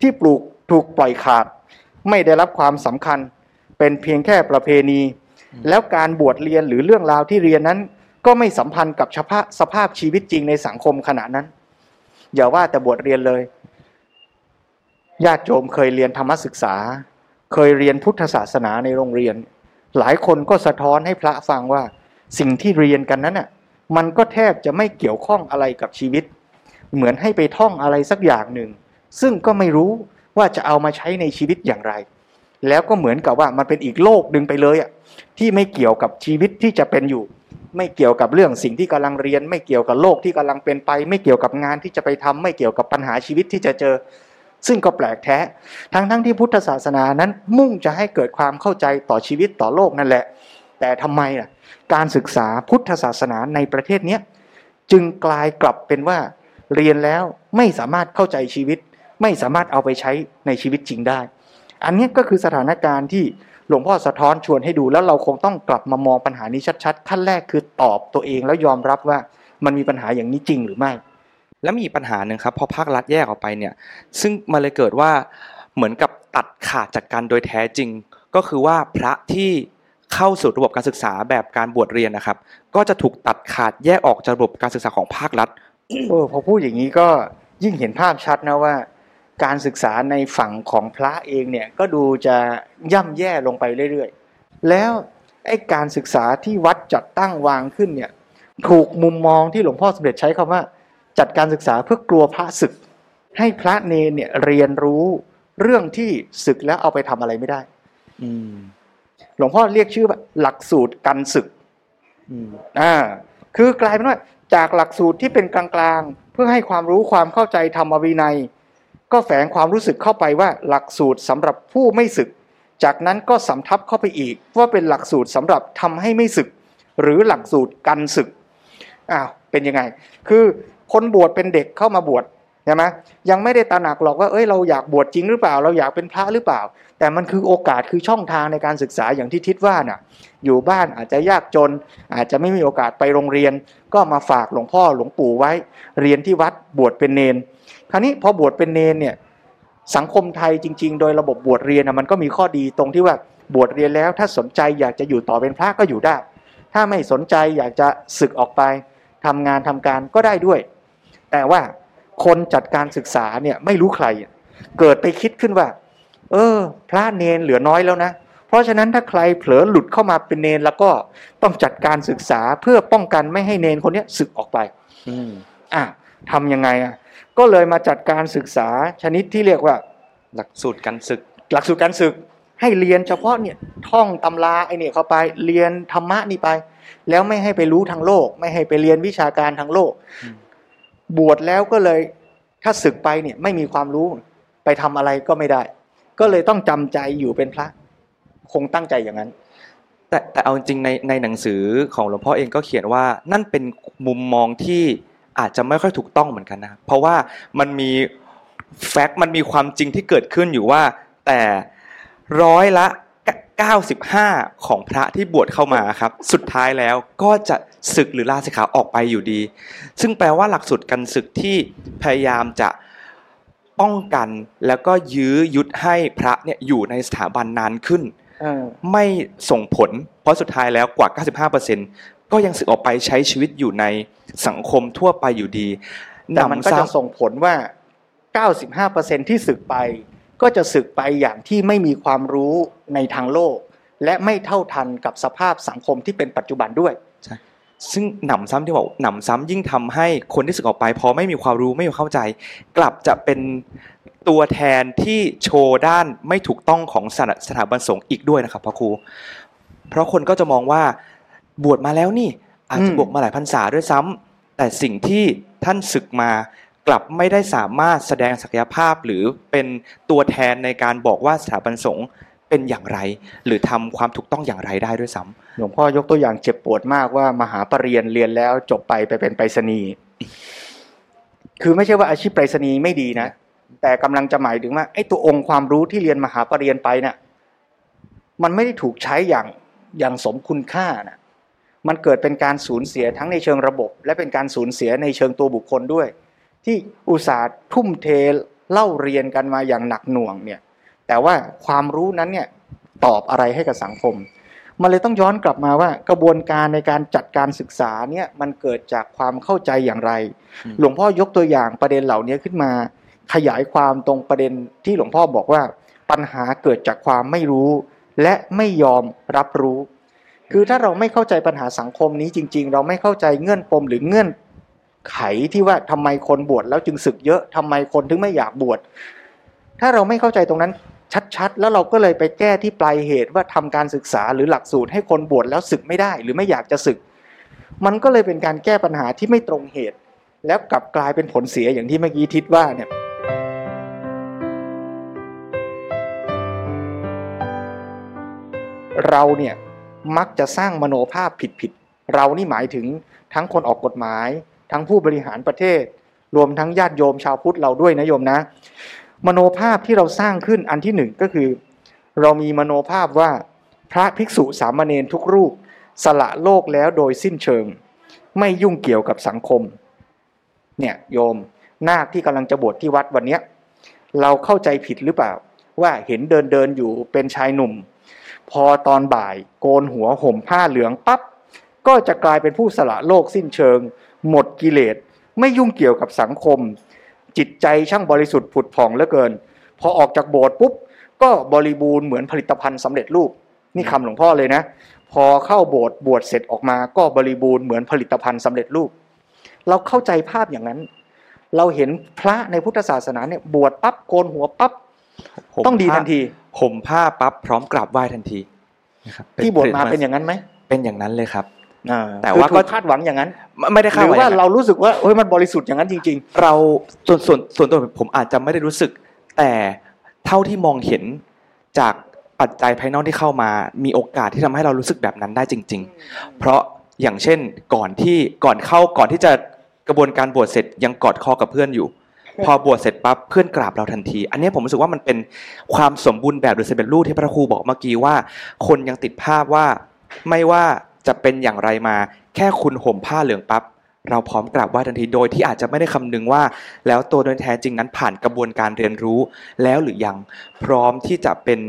ที่ปลูกถูกปล่อยขาด ไม่ได้รับความสำคัญ เป็นเพียงแค่ประเพณี แล้วการบวชเรียนหรือเรื่องราวที่เรียนนั้น ก็ไม่สัมพันธ์กับสภาพสภาพชีวิตจริงในสังคมขณะนั้น อย่าว่าแต่บวชเรียนเลย ญาติโยมเคยเรียนธรรมศึกษา เคยเรียนพุทธศาสนาในโรงเรียน หลายคนก็สะท้อนให้พระฟังว่า สิ่งที่เรียนกันนั้นน่ะมันก็แทบจะไม่เกี่ยวข้องอะไรกับชีวิต เหมือนให้ไปท่องอะไรสักอย่างหนึ่ง ซึ่งก็ไม่รู้ว่าจะเอามาใช้ในชีวิตอย่างไร แล้วก็เหมือนกับว่ามันเป็นอีกโลกหนึ่งไปเลยอะที่ไม่เกี่ยวกับชีวิตที่จะเป็นอยู่ ไม่เกี่ยวกับเรื่องสิ่งที่กำลังเรียน ไม่เกี่ยวกับโลกที่กำลังเป็นไป ไม่เกี่ยวกับงานที่จะไปทำไม่เกี่ยวกับปัญหาชีวิตที่จะเจอ ซึ่งก็แปลกแท้ ทั้งทั้งที่พุทธศาสนานั้นมุ่งจะให้เกิดความเข้าใจต่อชีวิตต่อโลกนั่นแหละ แต่ทำไมอะการศึกษาพุทธศาสนาในประเทศเนี้ยจึงกลายกลับเป็นว่า เรียนแล้วไม่สามารถเข้าใจชีวิต ไม่สามารถเอาไปใช้ในชีวิตจริงได้ อันนี้ก็คือสถานการณ์ที่หลวงพ่อสะท้อนชวนให้ดูแล้วเราคงต้องกลับมามองปัญหานี้ชัดๆขั้นแรกคือตอบตัวเองแล้วยอมรับว่ามันมีปัญหาอย่างนี้จริงหรือไม่ แล้วมีปัญหาหนึ่งครับพอภาครัฐแยกออกไปเนี่ย ซึ่งมันเลยเกิดว่าเหมือนกับตัดขาดจากกันโดยแท้จริง ก็คือว่าพระที่เข้าสู่ระบบการศึกษาแบบการบวชเรียนนะครับ ก็จะถูกตัดขาดแยกออกจากระบบการศึกษาของภาครัฐเออพอพูดอย่างนี้ก็ยิ่งเห็นภาพชัดนะว่า การศึกษาในฝั่งของพระเองเนี่ยก็ดูจะย่ำแย่ลงไปเรื่อยๆ แล้วไอ้การศึกษาที่วัดจัดตั้งวางขึ้นเนี่ยถูกมุมมองที่หลวงพ่อสมเด็จใช้คำว่า จัดการศึกษาเพื่อกลัวพระศึก ให้พระเนรเนี่ยเรียนรู้เรื่องที่ศึกแล้วเอาไปทำอะไรไม่ได้ อืมหลวงพ่อเรียกชื่อว่าหลักสูตรกันศึกอืมอ่า คือกลายเป็นว่า จากหลักสูตรที่เป็นกลางๆ เพื่อให้ความรู้ความเข้าใจธรรมวินัย ก็แฝงความรู้สึกเข้าไปว่าหลักสูตรสำหรับผู้ไม่ศึก จากนั้นก็สำทับเข้าไปอีก ว่าเป็นหลักสูตรสำหรับทำให้ไม่ศึก หรือหลักสูตรกันศึกอ้าวเป็นยังไง คือ คนบวชเป็นเด็กเข้ามาบวชใช่ไหมยังไม่ได้ตระหนักหรอกว่าเอ้ยเราอยากบวชจริงหรือเปล่า เราอยากเป็นพระหรือเปล่า แต่มันคือโอกาสคือช่องทางในการศึกษาอย่างที่ทิศว่าน่ะ อยู่บ้านอาจจะยากจน อาจจะไม่มีโอกาสไปโรงเรียน ก็มาฝากหลวงพ่อหลวงปู่ไว้ เรียนที่วัดบวชเป็นเนน คราวนี้พอบวชเป็นเนนเนี่ยสังคมไทยจริง ๆ โดยระบบบวชเรียนนะมันก็มีข้อดีตรงที่ว่าบวชเรียนแล้วถ้าสนใจอยากจะอยู่ต่อเป็นพระก็อยู่ได้ ถ้าไม่สนใจอยากจะศึกออกไปทำงานทำการก็ได้ด้วย แต่ว่าคนจัดการศึกษาเนี่ยไม่รู้ใคร เกิดไปคิดขึ้นว่า เออ พระเนนเหลือน้อยแล้วนะ เพราะฉะนั้นถ้าใครเผลอหลุดเข้ามาเป็นเนนแล้วก็ต้องจัดการศึกษาเพื่อป้องกันไม่ให้เนนคนเนี้ยศึกออกไป อืมอะทำยังไงอะก็เลยมาจัดการศึกษาชนิดที่เรียกว่า หลักสูตรการศึก หลักสูตรการศึกให้เรียนเฉพาะเนี่ยท่องตำราไอเนี่ยเข้าไปเรียนธรรมะนี่ไป แล้วไม่ให้ไปรู้ทางโลก ไม่ให้ไปเรียนวิชาการทางโลกอืม บวชแล้วก็เลยถ้าศึกไปเนี่ยไม่มีความรู้ไปทำอะไรก็ไม่ได้ ก็เลยต้องจำใจอยู่เป็นพระ คงตั้งใจอย่างนั้น แต่แต่เอาจริงในในหนังสือของหลวงพ่อเองก็เขียนว่านั่นเป็นมุมมองที่อาจจะไม่ค่อยถูกต้องเหมือนกันนะเพราะว่ามันมีแฟกต์มันมีความจริงที่เกิดขึ้นอยู่ว่า แต่ร้อยละ 95 ของพระที่บวชเข้ามาครับ สุดท้ายแล้วก็จะศึกหรือลาสิกขาออกไปอยู่ดี ซึ่งแปลว่าหลักสูตรกันศึกที่พยายามจะป้องกันแล้วก็ยื้อยุดให้พระเนี่ยอยู่ในสถาบันนานขึ้นเออไม่ส่งผล เพราะสุดท้ายแล้วกว่า 95%ก็ยังสึกออกไปใช้ชีวิตอยู่ในสังคมทั่วไปอยู่ดีแต่มันก็หำจะซ้ำส่งผลว่า 95%ที่ศึกไป ก็จะศึกไปอย่างที่ไม่มีความรู้ในทางโลก และไม่เท่าทันกับสภาพสังคมที่เป็นปัจจุบันด้วยซึ่งหนำซ้ำที่บอกหนำซ้ำยิ่งทำให้คนที่สึกออกไปพอไม่มีความรู้ไม่มีความเข้าใจ กลับจะเป็นตัวแทนที่โชว์ด้านไม่ถูกต้องของสถาสถาบันสงฆ์อีกด้วยนะครับพระครู เพราะคนก็จะมองว่าบวชมาแล้วนี่อาจจะอืมบวชมาหลายพรรษาด้วยซ้ำแต่สิ่งที่ท่านศึกมา กลับไม่ได้สามารถแสดงศักยภาพหรือเป็นตัวแทนในการบอกว่าสถาบันสงฆ์เป็นอย่างไร หรือทำความถูกต้องอย่างไรได้ด้วยซ้ำหลวงพ่อยกตัวอย่างเจ็บปวดมากว่ามหาปรริญญาเรียนแล้วจบไปไปเป็นไปรษณีย์คือไม่ใช่ว่าอาชีพไปรษณีย์ไม่ดีนะ แต่กำลังจะหมายถึงว่าไอ้ตัวองค์ความรู้ที่เรียนมหาปรริญญาไปน่ะมันไม่ได้ถูกใช้อย่างอย่างสมคุณค่าน่ะมันเกิดเป็นการสูญเสียทั้งในเชิงระบบ และเป็นการสูญเสียในเชิงตัวบุคคลด้วย ที่อุตสาห์ทุ่มเทเล่าเรียนกันมาอย่างหนักหน่วงเนี่ยแต่ว่าความรู้นั้นเนี่ยตอบอะไรให้กับสังคม มันเลยต้องย้อนกลับมาว่ากระบวนการในการจัดการศึกษาเนี่ยมันเกิดจากความเข้าใจอย่างไรอืมหลวงพ่อยกตัวอย่างประเด็นเหล่านี้ขึ้นมา ขยายความตรงประเด็นที่หลวงพ่อบอกว่าปัญหาเกิดจากความไม่รู้ และไม่ยอมรับรู้ คือถ้าเราไม่เข้าใจปัญหาสังคมนี้จริง ๆ เราไม่เข้าใจเงื่อนปมหรือเงื่อน ไขที่ว่าทำไมคนบวชแล้วจึงศึกเยอะทำไมคนถึงไม่อยากบวชถ้าเราไม่เข้าใจตรงนั้นชัดๆ แล้วเราก็เลยไปแก้ที่ปลายเหตุว่าทำการศึกษาหรือหลักสูตรให้คนบวชแล้วศึกไม่ได้ หรือไม่อยากจะศึก มันก็เลยเป็นการแก้ปัญหาที่ไม่ตรงเหตุ แล้วกลับกลายเป็นผลเสียอย่างที่เมื่อกี้ทิศว่าเนี่ยเราเนี่ยมักจะสร้างมโนภาพผิดๆ เรานี่หมายถึงทั้งคนออกกฎหมาย ทั้งผู้บริหารประเทศ รวมทั้งญาติโยมชาวพุทธเราด้วยนะโยมนะ มโนภาพที่เราสร้างขึ้นอันที่หนึ่งก็คือ เรามีมโนภาพว่าพระภิกษุสามเณรทุกรูป สละโลกแล้วโดยสิ้นเชิง ไม่ยุ่งเกี่ยวกับสังคม เนี่ยโยมนาคที่กำลังจะบวชที่วัดวันเนี้ยเราเข้าใจผิดหรือเปล่า ว่าเห็นเดินเดินอยู่เป็นชายหนุ่ม พอตอนบ่ายโกนหัวห่มผ้าเหลืองปั๊บก็จะกลายเป็นผู้สละโลกสิ้นเชิง หมดกิเลส ไม่ยุ่งเกี่ยวกับสังคม จิตใจช่างบริสุทธิ์ผุดผ่องเหลือเกิน พอออกจากโบสถ์ปุ๊บ ก็บริบูรณ์เหมือนผลิตภัณฑ์สำเร็จรูป นี่คำหลวงพ่อเลยนะ พอเข้าโบสถ์บวชเสร็จออกมา ก็บริบูรณ์เหมือนผลิตภัณฑ์สำเร็จรูป เราเข้าใจภาพอย่างนั้น เราเห็นพระในพุทธศาสนาเนี่ยบวชปั๊บโกนหัวปั๊บห่มต้องดีผ้าทันทีห่มผ้าปั๊บพร้อมกราบไหว้ทันทีนะครับที่บวชมาเป็นอย่างนั้นไหมเป็นอย่างนั้นเลยครับอ่า แต่ว่าคือก็ถูคาดหวังอย่างนั้น ไม่ไม่ได้หคาดรือหวังอว่าย่างนั้นเรารู้สึกว่าเฮ้ยมันบริสุทธิ์อย่างนั้นจริงเราส่วนส่วนส่วนตัวผมอาจจะไม่ได้รู้สึก แต่เท่าที่มองเห็นจากปัจจัยภายนอกที่เข้ามา มีโอกาสที่ทำให้เรารู้สึกแบบนั้นได้จริง ๆ เพราะอย่างเช่นก่อนที่ก่อนเข้าก่อนที่จะกระบวนการบวชเสร็จยังกอดคอกับเพื่อนอยู่ พอบวชเสร็จปั๊บเพื่อนกราบเราทันที อันนี้ผมรู้สึกว่ามันเป็นความสมบูรณ์แบบหรือสำเร็จรูปที่พระครูบอกเมื่อกี้ว่า คนยังติดภาพว่าไม่ว่า จะเป็นอย่างไรมา แค่คุณห่มผ้าเหลืองปั๊บเราพร้อมกราบไหว้ทันทีโดยที่อาจจะไม่ได้คำนึงว่า แล้วตัวโดยแท้จริงนั้นผ่านกระบวนการเรียนรู้แล้วหรือยังพร้อมที่จะเป็น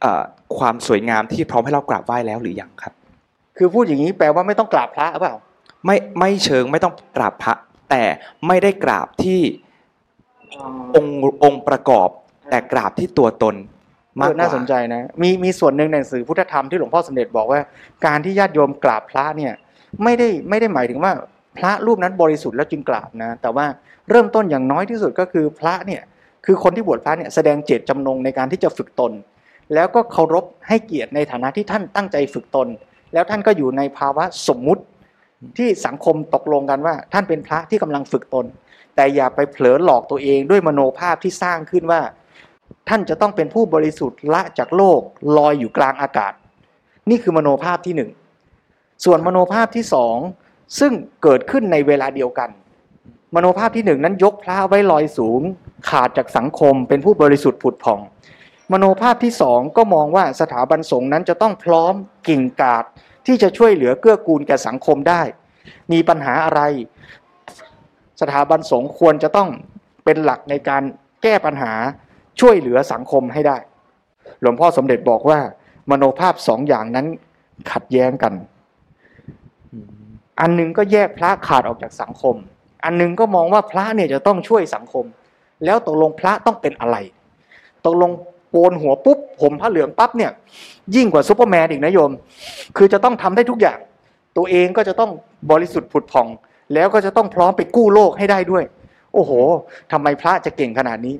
เอ่อความสวยงามที่พร้อมให้เรากราบไหว้แล้วหรือยังครับๆคือพูดอย่างนี้แปลว่าไม่ต้องกราบพระหรือเปล่าไม่ไม่เชิงไม่ต้องกราบพระ แต่ไม่ได้กราบที่องค์องค์ประกอบ แต่กราบที่ตัวตน มากเออกว่าน่าสนใจนะ มีมีส่วนหนึ่งในหนังสือพุทธธรรมที่หลวงพ่อสมเด็จบอกว่า การที่ญาติโยมกราบพระเนี่ยไม่ได้ไม่ได้หมายถึงว่าพระรูปนั้นบริสุทธิ์แล้วจึงกราบนะ แต่ว่าเริ่มต้นอย่างน้อยที่สุดก็คือพระเนี่ยคือคนที่บวชพระเนี่ยแสดงเจตจำนงในการที่จะฝึกตน แล้วก็เคารพให้เกียรติในฐานะที่ท่านตั้งใจฝึกตน แล้วท่านก็อยู่ในภาวะสมมุติที่สังคมตกลงกันว่า ท่านเป็นพระที่กำลังฝึกตน แต่อย่าไปเผลอหลอกตัวเองด้วยมโนภาพที่สร้างขึ้นว่า ท่านจะต้องเป็นผู้บริสุทธิ์ละจากโลกลอยอยู่กลางอากาศ นี่คือมโนภาพที่หนึ่งส่วนมโนภาพที่สองซึ่งเกิดขึ้นในเวลาเดียวกัน มโนภาพที่หนึ่งนั้นยกพระไว้ลอยสูง ขาดจากสังคม เป็นผู้บริสุทธิ์ผุดผ่อง มโนภาพที่สองก็มองว่าสถาบันสงฆ์นั้นจะต้องพร้อมกิ่งกาดที่จะช่วยเหลือเกื้อกูลแก่สังคมได้ มีปัญหาอะไร สถาบันสงฆ์ควรจะต้องเป็นหลักในการแก้ปัญหา ช่วยเหลือสังคมให้ได้ หลวงพ่อสมเด็จบอกว่า มโนภาพสองอย่างนั้นขัดแย้งกัน อันหนึงก็แยกพระขาดออกจากสังคม อันหนึงก็มองว่าพระเนี่ยจะต้องช่วยสังคม แล้วตกลงพระต้องเป็นอะไร ตกลงโกนหัวปุ๊บผมผ้าเหลืองปั๊บเนี่ย ยิ่งกว่าซูเปอร์แมนอีกนะโยม คือจะต้องทำได้ทุกอย่าง ตัวเองก็จะต้องบริสุทธิ์ผุดผ่อง แล้วก็จะต้องพร้อมไปกู้โลกให้ได้ด้วย โอ้โหทำไมพระจะเก่งขนาดนี้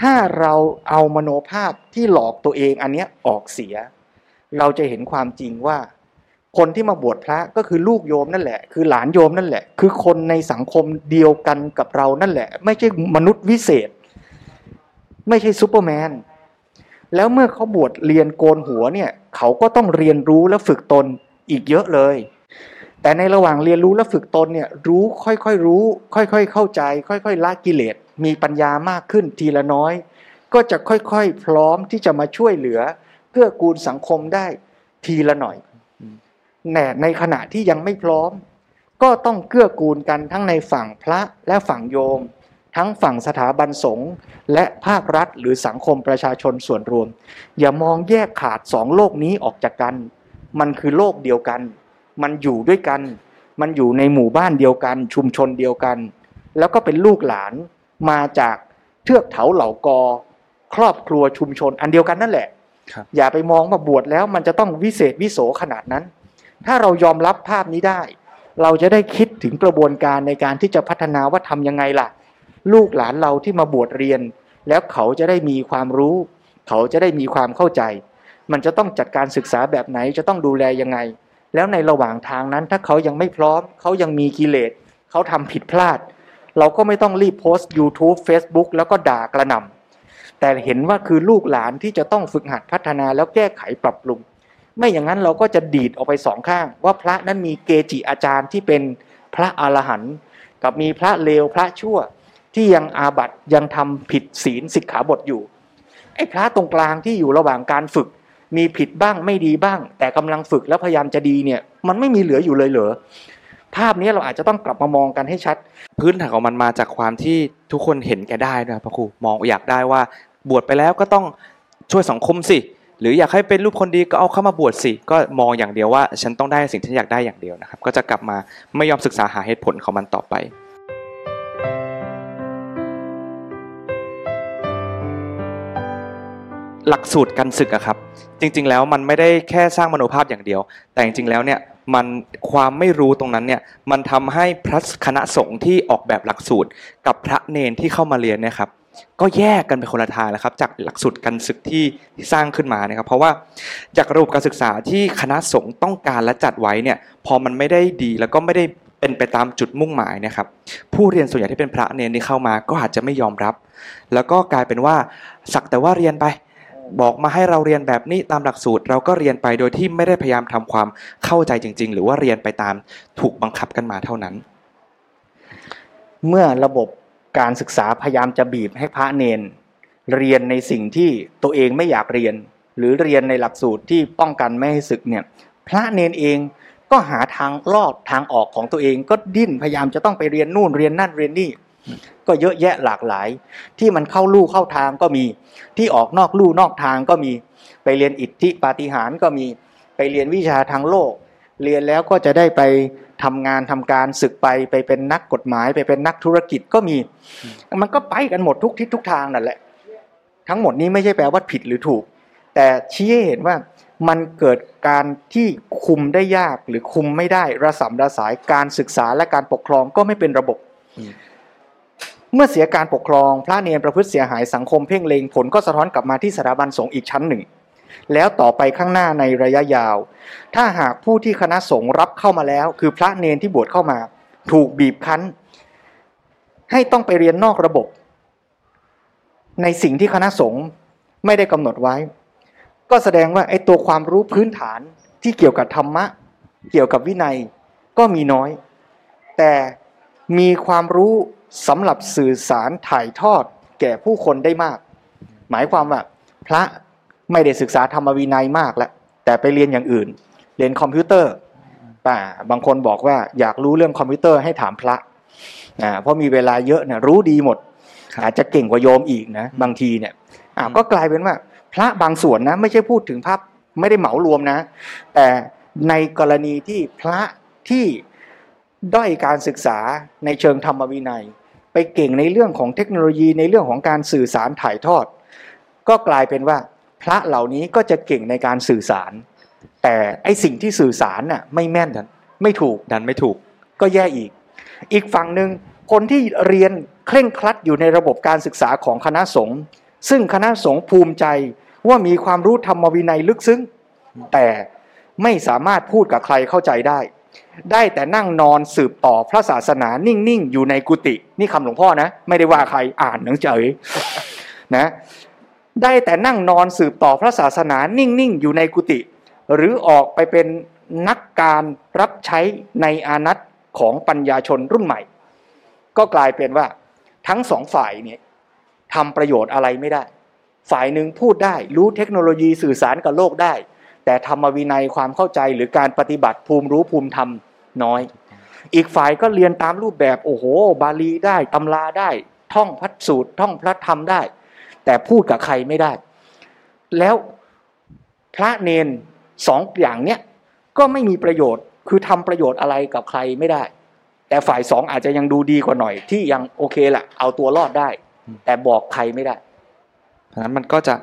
ถ้าเราเอามโนภาพที่หลอกตัวเองอันเนี้ยออกเสีย เราจะเห็นความจริงว่า คนที่มาบวชพระก็คือลูกโยมนั่นแหละ คือหลานโยมนั่นแหละ คือคนในสังคมเดียวกันกับเรานั่นแหละ ไม่ใช่มนุษย์วิเศษ ไม่ใช่ซูเปอร์แมนแล้วเมื่อเขาบวชเรียนโกนหัวเนี่ย เขาก็ต้องเรียนรู้และฝึกตนอีกเยอะเลย แต่ในระหว่างเรียนรู้และฝึกตนเนี่ยรู้ค่อยๆรู้ ค่อยๆเข้าใจ ค่อยๆละกิเลส มีปัญญามากขึ้นทีละน้อย ก็จะค่อยๆ พร้อมที่จะมาช่วยเหลือเกื้อกูลสังคมได้ทีละหน่อยแน่ในขณะที่ยังไม่พร้อม ก็ต้องเกื้อกูลกันทั้งในฝั่งพระและฝั่งโยม ทั้งฝั่งสถาบันสงฆ์และภาครัฐหรือสังคมประชาชนส่วนรวม อย่ามองแยกขาดสองโลกนี้ออกจากกัน มันคือโลกเดียวกัน มันอยู่ด้วยกัน มันอยู่ในหมู่บ้านเดียวกัน ชุมชนเดียวกัน แล้วก็เป็นลูกหลาน มาจากเทือกเถาเหล่ากอ ครอบครัวชุมชนอันเดียวกันนั่นแหละครับอย่าไปมองว่าบวชแล้วมันจะต้องวิเศษวิโสขนาดนั้น ถ้าเรายอมรับภาพนี้ได้ เราจะได้คิดถึงกระบวนการในการที่จะพัฒนาว่าทำยังไงล่ะ ลูกหลานเราที่มาบวชเรียน แล้วเขาจะได้มีความรู้ เขาจะได้มีความเข้าใจ มันจะต้องจัดการศึกษาแบบไหนจะต้องดูแลยังไง แล้วในระหว่างทางนั้นถ้าเขายังไม่พร้อม เขายังมีกิเลสเขาทำผิดพลาด เราก็ไม่ต้องรีบโพสต์ YouTube Facebook แล้วก็ด่ากระหน่ำแต่เห็นว่าคือลูกหลานที่จะต้องฝึกหัดพัฒนาแล้วแก้ไขปรับปรุง ไม่อย่างนั้นเราก็จะดีดออกไปสองข้าง ว่าพระนั้นมีเกจิอาจารย์ที่เป็นพระอรหันต์กับมีพระเลวพระชั่วที่ยังอาบัติยังทำผิดศีลสิกขาบทอยู่ไอ้พระตรงกลางที่อยู่ระหว่างการฝึก มีผิดบ้างไม่ดีบ้าง แต่กำลังฝึกแล้วพยายามจะดีเนี่ย มันไม่มีเหลืออยู่เลยเหรอ ภาพนี้เราอาจจะต้องกลับมามองกันให้ชัด พื้นฐานของมันมาจากความที่ทุกคนเห็นแก่ได้ด้วยพระครูมองอยากได้ว่า บวชไปแล้วก็ต้องช่วยสังคมสิ หรืออยากให้เป็นรูปคนดีก็เอาเข้ามาบวชสิ ก็มองอย่างเดียวว่า ฉันต้องได้สิ่งที่อยากได้อย่างเดียวนะครับ ก็จะกลับมาไม่ยอมศึกษาหาเหตุผลของมันต่อไปหลักสูตรการศึกอะครับ จริง ๆ แล้วมันไม่ได้แค่สร้างมโนภาพอย่างเดียว แต่จริง ๆ แล้วเนี่ย มันความไม่รู้ตรงนั้นเนี่ยมันทำให้พระคณะสงฆ์ที่ออกแบบหลักสูตร กับพระเนนที่เข้ามาเรียนเนะครับก็แยกกันเป็นคนละทางนะครับ จากหลักสูตรการศึกที่ที่สร้างขึ้นมานะครับ เพราะว่าจากระบบการศึกษาที่คณะสงฆ์ต้องการและจัดไว้เนี่ยพอมันไม่ได้ดีแล้วก็ไม่ได้เป็นไปตามจุดมุ่งหมายนะครับ ผู้เรียนส่วนใหญ่ที่เป็นพระเนนที่เข้ามาก็อาจจะไม่ยอมรับ แล้วก็กลายเป็นว่าสักแต่ว่าเรียนไป บอกมาให้เราเรียนแบบนี้ตามหลักสูตร เราก็เรียนไปโดยที่ไม่ได้พยายามทำความเข้าใจจริง ๆ หรือว่าเรียนไปตามถูกบังคับกันมาเท่านั้น เมื่อระบบการศึกษาพยายามจะบีบให้พระเนน เรียนในสิ่งที่ตัวเองไม่อยากเรียน หรือเรียนในหลักสูตรที่ป้องกันไม่ให้ศึกเนี่ยพระเนนเองก็หาทางรอดทางออกของตัวเองก็ดิ้นพยายามจะต้องไปเรียนนู่นเรียนนั่นเรียนนี่ ก็เยอะแยะหลากหลาย ที่มันเข้าลู่เข้าทางก็มี ที่ออกนอกลู่นอกทางก็มี ไปเรียนอิทธิปาฏิหาริย์ก็มีไปเรียนวิชาทางโลก เรียนแล้วก็จะได้ไปทำงานทำการศึกไปไปเป็นนักกฎหมาย ไปเป็นนักธุรกิจก็มี มันก็ไปกันหมดทุกทิศทุกทางนั่นแหละ ทั้งหมดนี้ไม่ใช่แปลว่าผิดหรือถูก แต่ชี้ให้เห็นว่ามันเกิดการที่คุมได้ยากหรือคุมไม่ได้ระสำระสายการศึกษาและการปกครองก็ไม่เป็นระบบ เมื่อเสียการปกครองพระเนียนประพฤติเสียหายสังคมเพ่งเลงผลก็สะท้อนกลับมาที่สถาบันสงฆ์อีกชั้นหนึ่ง แล้วต่อไปข้างหน้าในระยะยาว ถ้าหากผู้ที่คณะสงฆ์รับเข้ามาแล้ว คือพระเนนที่บวชเข้ามา ถูกบีบคั้น ให้ต้องไปเรียนนอกระบบ ในสิ่งที่คณะสงฆ์ไม่ได้กำหนดไว้ ก็แสดงว่าไอ้ตัวความรู้พื้นฐานที่เกี่ยวกับธรรมะ เกี่ยวกับวินัยก็มีน้อย แต่ มีความรู้สำหรับสื่อสารถ่ายทอดแก่ผู้คนได้มาก หมายความว่า พระไม่ได้ศึกษาธรรมวินัยมากแล้วแต่ไปเรียนอย่างอื่น เรียนคอมพิวเตอร์ป่าบางคนบอกว่าอยากรู้เรื่องคอมพิวเตอร์ให้ถามพระอ่าเพราะมีเวลาเยอะเนี่ยรู้ดีหมดครับอาจจะเก่งกว่าโยมอีกนะบางทีเนี่ยอ่าก็กลายเป็นว่า พระบางส่วนนะ ไม่ใช่พูดถึงภาพไม่ได้เหมารวมนะ แต่ในกรณีที่พระที่ ด้อยการศึกษาในเชิงธรรมวินัย ไปเก่งในเรื่องของเทคโนโลยีในเรื่องของการสื่อสารถ่ายทอด ก็กลายเป็นว่า พระเหล่านี้ก็จะเก่งในการสื่อสาร แต่ไอสิ่งที่สื่อสารน่ะไม่แม่นไม่ถูกดันไม่ถูก ก็แย่อีก อีกฝั่งหนึ่งคนที่เรียนเคร่งครัดอยู่ในระบบการศึกษาของคณะสงฆ์ซึ่งคณะสงฆ์ภูมิใจว่ามีความรู้ธรรมวินัยลึกซึ้ง แต่ไม่สามารถพูดกับใครเข้าใจได้ ได้แต่นั่งนอนสืบต่อพระศาสนานิ่งๆ อยู่ในกุฏินี่คำหลวงพ่อนะ ไม่ได้ว่าใครอ่านหนังเฉยนะได้แต่นั่งนอนสืบต่อพระศาสนานิ่งๆ อยู่ในกุฏิหรือออกไปเป็นนักการรับใช้ในอานัตของปัญญาชนรุ่นใหม่ ก็กลายเป็นว่า ทั้งสองฝ่ายเนี่ยทำประโยชน์อะไรไม่ได้ ฝ่ายหนึ่งพูดได้รู้เทคโนโลยีสื่อสารกับโลกได้ แต่ธรรมวินัยความเข้าใจหรือการปฏิบัติภูมิรู้ภูมิธรรม น้อย อีกฝ่ายก็เรียนตามรูปแบบโอ้โห บาลีได้ตำราได้ ท่องพัดสูตร ท่องพระธรรมได้ แต่พูดกับใครไม่ได้ แล้วพระเนนสองอย่างเนี้ยก็ไม่มีประโยชน์คือทำประโยชน์อะไรกับใครไม่ได้ แต่ฝ่ายสองอาจจะยังดูดีกว่าหน่อย ที่ยังโอเคแหละเอาตัวรอดได้ แต่บอกใครไม่ได้เพราะฉะนั้นมันก็จะ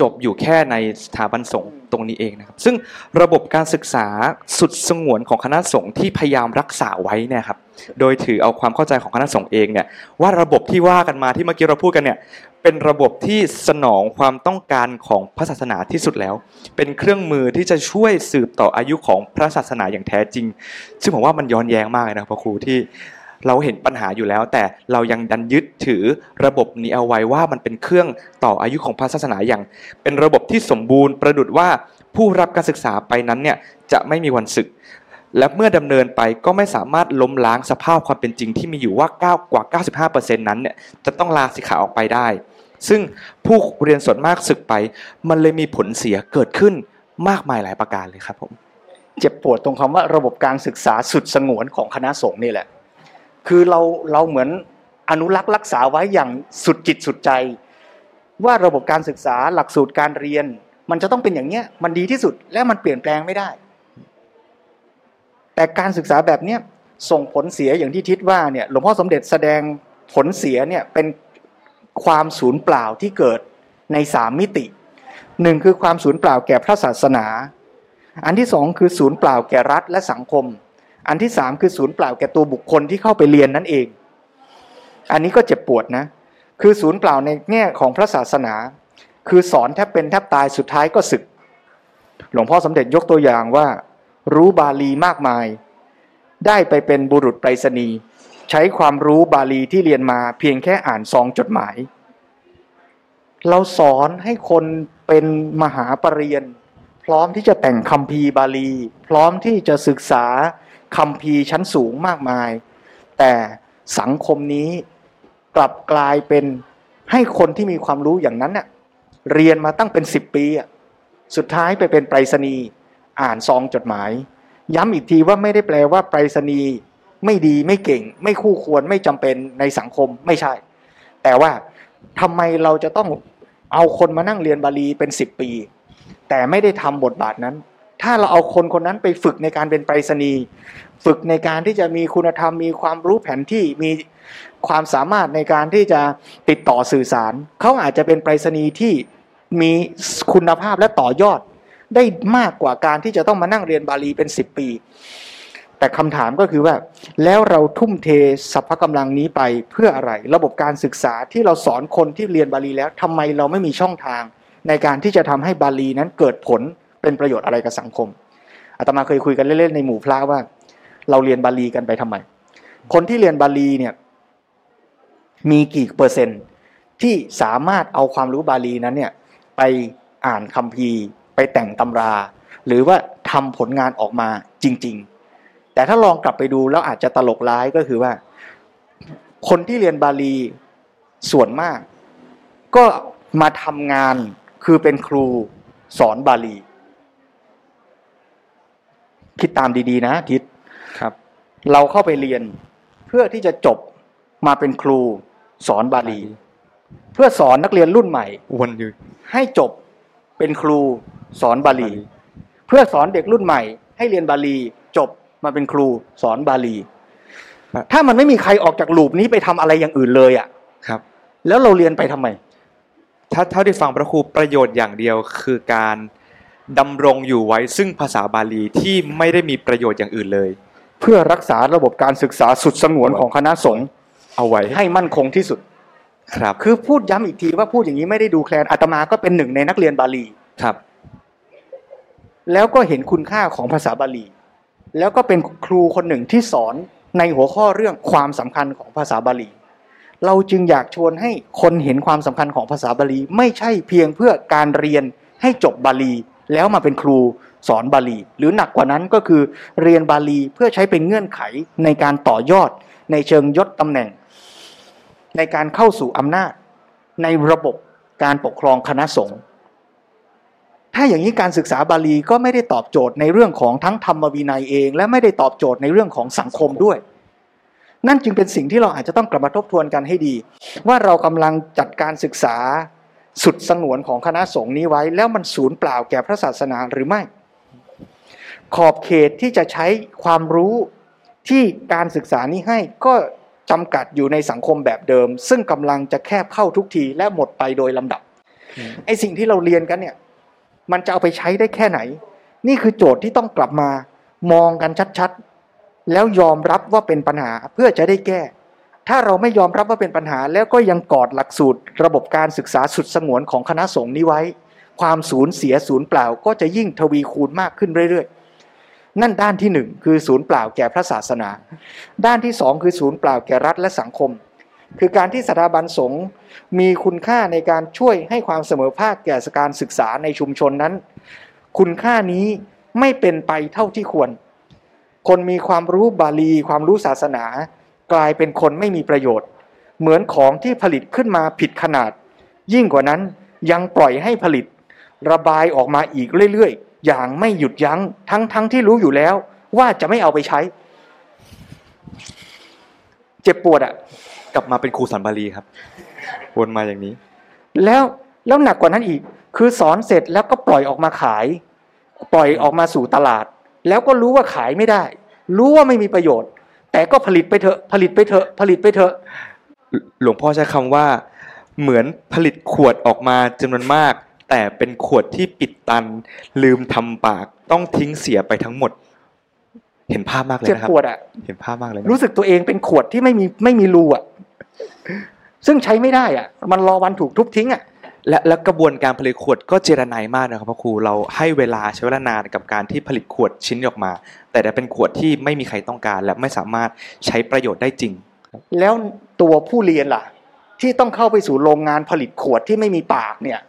จบอยู่แค่ในสถาบันสงฆ์ตรงนี้เองนะครับ ซึ่งระบบการศึกษาสุดสงวนของคณะสงฆ์ที่พยายามรักษาไว้เนี่ยครับ โดยถือเอาความเข้าใจของคณะสงฆ์เองเนี่ยว่าระบบที่ว่ากันมาที่เมื่อกี้เราพูดกันเนี่ยเป็นระบบที่สนองความต้องการของพระศาสนาที่สุดแล้ว เป็นเครื่องมือที่จะช่วยสืบต่ออายุของพระศาสนาอย่างแท้จริง ซึ่งผมว่ามันย้อนแย้งมากเลยนะครับพระครูที่ เราเห็นปัญหาอยู่แล้ว แต่เรายังดันยึดถือระบบนี้เอาไว้ว่ามันเป็นเครื่องต่ออายุของพระศาสนาอย่าง เป็นระบบที่สมบูรณ์ประดุดว่าผู้รับการศึกษาไปนั้นเนี่ยจะไม่มีวันศึก และเมื่อดำเนินไปก็ไม่สามารถล้มล้างสภาพความเป็นจริงที่มีอยู่ว่า9กว่า 95%นั้นเนี่ยจะต้องลาสิกขาออกไปได้ ซึ่งผู้เรียนส่วนมากศึกไป มันเลยมีผลเสียเกิดขึ้นมากมายหลายประการเลยครับผมเจ็บปวดตรงคำว่าระบบการศึกษาสุดสงวนของคณะสงฆ์นี่แหละ คือเราเราเหมือนอนุรักษ์รักษาไว้อย่างสุดจิตสุดใจ ว่าระบบการศึกษาหลักสูตรการเรียน มันจะต้องเป็นอย่างเนี้ยมันดีที่สุดและมันเปลี่ยนแปลงไม่ได้ แต่การศึกษาแบบเนี้ยส่งผลเสียอย่างที่ทิศว่าเนี่ยหลวงพ่อสมเด็จแสดงผลเสียเนี่ยเป็นความสูญเปล่าที่เกิดในสามมิติหนึ่งคือความสูญเปล่าแก่พระศาสนา อันที่สองคือศูนย์เปล่าแก่รัฐและสังคม อันที่สามคือศูนย์เปล่าแก่ตัวบุคคลที่เข้าไปเรียนนั่นเอง อันนี้ก็เจ็บปวดนะ คือศูนย์เปล่าในแง่ของพระศาสนา คือสอนแทบเป็นแทบตายสุดท้ายก็ศึก หลวงพ่อสมเด็จยกตัวอย่างว่า รู้บาลีมากมาย ได้ไปเป็นบุรุษไปรษณีย์ใช้ความรู้บาลีที่เรียนมาเพียงแค่อ่านซองจดหมาย เราสอนให้คนเป็นมหาปรริญญาพร้อมที่จะแต่งคำพีบาลี พร้อมที่จะศึกษา คำพีชั้นสูงมากมาย แต่สังคมนี้กลับกลายเป็นให้คนที่มีความรู้อย่างนั้นเน่ยเรียนมาตั้งเป็นสิบปีสุดท้ายไปเป็นไปรษณีย์อ่านซองจดหมาย ย้ำอีกทีว่าไม่ได้แปลว่าไปรษณีย์ไม่ดีไม่เก่ง ไม่คู่ควรไม่จำเป็นในสังคมไม่ใช่ แต่ว่าทำไมเราจะต้องเอาคนมานั่งเรียนบาลีเป็นสิบปี แต่ไม่ได้ทำบทบาทนั้น ถ้าเราเอาคนคนนั้นไปฝึกในการเป็นไปรษณีย์ฝึกในการที่จะมีคุณธรรม มีความรู้แผนที่มีความสามารถในการที่จะติดต่อสื่อสาร เขาอาจจะเป็นไปรษณีย์ที่มีคุณภาพและต่อยอด ได้มากกว่าการที่จะต้องมานั่งเรียนบาลีเป็นสิบปี แต่คำถามก็คือว่า แล้วเราทุ่มเทสรรพกำลังนี้ไปเพื่ออะไร ระบบการศึกษาที่เราสอนคนที่เรียนบาลีแล้วทำไมเราไม่มีช่องทาง ในการที่จะทำให้บาลีนั้นเกิดผล เป็นประโยชน์อะไรกับสังคมอาตมาเคยคุยกันเล่นๆในหมู่พระว่า เราเรียนบาลีกันไปทำไม คนที่เรียนบาลีเนี่ยมีกี่เปอร์เซ็นต์ ที่สามารถเอาความรู้บาลีนั้นเนี่ยไปอ่านคัมภีร์ไปแต่งตำรา หรือว่าทำผลงานออกมาจริง ๆ แต่ถ้าลองกลับไปดูแล้วอาจจะตลกร้ายก็คือว่า คนที่เรียนบาลีส่วนมาก ก็มาทำงานคือเป็นครูสอนบาลี คิดตามดีๆ นะทิศครับ เราเข้าไปเรียนเพื่อที่จะจบมาเป็นครูสอนบาลี เพื่อสอนนักเรียนรุ่นใหม่วนอยู่ให้จบเป็นครูสอนบาลี เพื่อสอนเด็กรุ่นใหม่ ให้เรียนบาลี จบมาเป็นครูสอนบาลีครับถ้ามันไม่มีใครออกจากลูปนี้ไปทำอะไรอย่างอื่นเลยอะ่ะครับ แล้วเราเรียนไปทำไมถ้าเท่าที่ฟังพระครูประโยชน์อย่างเดียวคือการ ดำรงอยู่ไว้ซึ่งภาษาบาลีที่ไม่ได้มีประโยชน์อย่างอื่นเลย เพื่อรักษาระบบการศึกษาสุดสงวนของคณะสงฆ์เอาไว้ให้มั่นคงที่สุดครับคือพูดย้ำอีกทีว่าพูดอย่างนี้ไม่ได้ดูแคลนอาตมาก็เป็นหนึ่งในนักเรียนบาลีครับ แล้วก็เห็นคุณค่าของภาษาบาลี แล้วก็เป็นครูคนหนึ่งที่สอนในหัวข้อเรื่องความสำคัญของภาษาบาลี เราจึงอยากชวนให้คนเห็นความสำคัญของภาษาบาลี ไม่ใช่เพียงเพื่อการเรียนให้จบบาลี แล้วมาเป็นครูสอนบาลี หรือหนักกว่านั้นก็คือเรียนบาลีเพื่อใช้เป็นเงื่อนไขในการต่อยอด ในเชิงยศตำแหน่ง ในการเข้าสู่อำนาจ ในระบบการปกครองคณะสงฆ์ถ้าอย่างนี้การศึกษาบาลีก็ไม่ได้ตอบโจทย์ในเรื่องของทั้งธรรมวินัยเอง และไม่ได้ตอบโจทย์ในเรื่องของสังคมด้วย นั่นจึงเป็นสิ่งที่เราอาจจะต้องกลับมาทบทวนกันให้ดี ว่าเรากำลังจัดการศึกษา สุดสงวนของคณะสงฆ์นี้ไว้ แล้วมันสูญเปล่าแก่พระศาสนาหรือไม่ ขอบเขตที่จะใช้ความรู้ที่การศึกษานี้ให้ก็จำกัดอยู่ในสังคมแบบเดิม ซึ่งกำลังจะแคบเข้าทุกทีและหมดไปโดยลำดับไอสิ่งที่เราเรียนกันเนี่ย มันจะเอาไปใช้ได้แค่ไหน นี่คือโจทย์ที่ต้องกลับมามองกันชัดๆ แล้วยอมรับว่าเป็นปัญหาเพื่อจะได้แก้ ถ้าเราไม่ยอมรับว่าเป็นปัญหา แล้วก็ยังกอดหลักสูตร ระบบการศึกษาสุดสงวนของคณะสงฆ์นี้ไว้ ความสูญเสียศูนย์เปล่าก็จะยิ่งทวีคูณมากขึ้นเรื่อยๆ นั่นด้านที่หนึ่งคือศูนย์เปล่าแก่พระศาสนา ด้านที่สองคือศูนย์เปล่าแก่รัฐและสังคม คือการที่สถาบันสงฆ์มีคุณค่าในการช่วยให้ความเสมอภาคแก่การศึกษาในชุมชนนั้น คุณค่านี้ไม่เป็นไปเท่าที่ควร คนมีความรู้บาลีความรู้ศาสนา กลายเป็นคนไม่มีประโยชน์ เหมือนของที่ผลิตขึ้นมาผิดขนาด ยิ่งกว่านั้นยังปล่อยให้ผลิต ระบายออกมาอีกเรื่อยอย่างไม่หยุดยัง้งทั้งทั้งที่รู้อยู่แล้ว ว่าจะไม่เอาไปใช้ เจ็บปวดอะกลับมาเป็นครูสอนบาลีครับวนมาอย่างนี้ แล้วแล้วหนักกว่านั้นอีก คือสอนเสร็จแล้วก็ปล่อยออกมาขาย ปล่อยออกมาสู่ตลาด แล้วก็รู้ว่าขายไม่ได้ รู้ว่าไม่มีประโยชน์ แต่ก็ผลิตไปเถอะ ผลิตไปเถอะ ผลิตไปเถอะ หลวงพ่อใช้คำว่า เหมือนผลิตขวดออกมาจำนวนมาก แต่เป็นขวดที่ปิดตัน ลืมทำปาก ต้องทิ้งเสียไปทั้งหมด เห็นภาพมากเลยเจ็บนะครับปวดอะเห็นภาพมากเลยนะรู้สึกตัวเองเป็นขวดที่ไม่มีไม่มีรูอะซึ่งใช้ไม่ได้อะมันรอวันถูกทุบทิ้งอะและและกระบวนการผลิตขวดก็เจรไนายมากนะครับพระครูเราให้เวลาใช้เวลานานกับการที่ผลิตขวดชิ้นนี้ออกมา แต่ได้เป็นขวดที่ไม่มีใครต้องการ และไม่สามารถใช้ประโยชน์ได้จริง แล้วตัวผู้เรียนล่ะ ที่ต้องเข้าไปสู่โรงงานผลิตขวดที่ไม่มีปากเนี่ย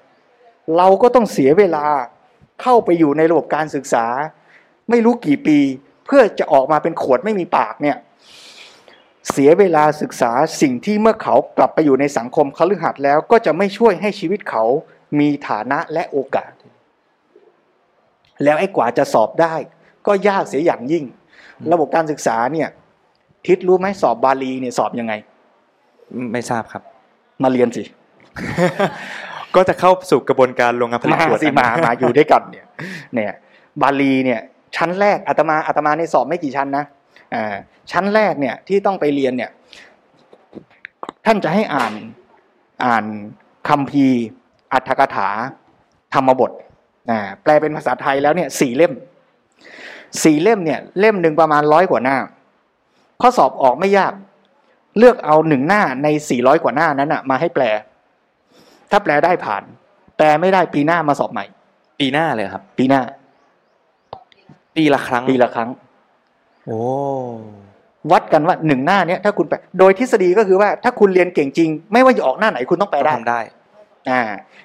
เราก็ต้องเสียเวลาเข้าไปอยู่ในระบบการศึกษา ไม่รู้กี่ปี เพื่อจะออกมาเป็นขวดไม่มีปากเนี่ยเสียเวลาศึกษาสิ่งที่เมื่อเขากลับไปอยู่ในสังคมคฤหัสถ์แล้วก็จะไม่ช่วยให้ชีวิตเขามีฐานะและโอกาส แล้วไอ้กว่าจะสอบได้ ก็ยากเสียอย่างยิ่ง ระบบการศึกษาเนี่ย ทิศรู้ไหมสอบบาลีเนี่ยสอบยังไง ไม่ทราบครับ มาเรียนสิ ก็จะเข้าสู่กระบวนการโรงงานผลิตมาขวดสิมา มาอยู่ด้วยกันเนี่ย เนี่ย บาลีเนี่ย ชั้นแรกอาตมาอาตมาในสอบไม่กี่ชั้นนะอ่าชั้นแรกเนี่ยที่ต้องไปเรียนเนี่ย ท่านจะให้อ่านอ่านคำพีร์อัตถกถาธรรมบทอ่าแปลเป็นภาษาไทยแล้วเนี่ยสี่เล่ม สี่เล่มเนี่ยเล่มหนึ่งประมาณร้อยกว่าหน้า ข้อสอบออกไม่ยาก เลือกเอาหนึ่งหน้าในสี่ร้อยกว่าหน้านั้นอะมาให้แปล ถ้าแปลได้ผ่าน แปลไม่ได้ปีหน้ามาสอบใหม่ ปีหน้าเลยครับ ปีหน้า ปีละครั้ง ปีละครั้ง โอ้วัดกันว่าหนึ่งหน้าเนี้ยถ้าคุณแปลโดยทฤษฎีก็คือว่าถ้าคุณเรียนเก่งจริง ไม่ว่าจะออกหน้าไหนคุณต้องแปลได้ทำได้ อ่า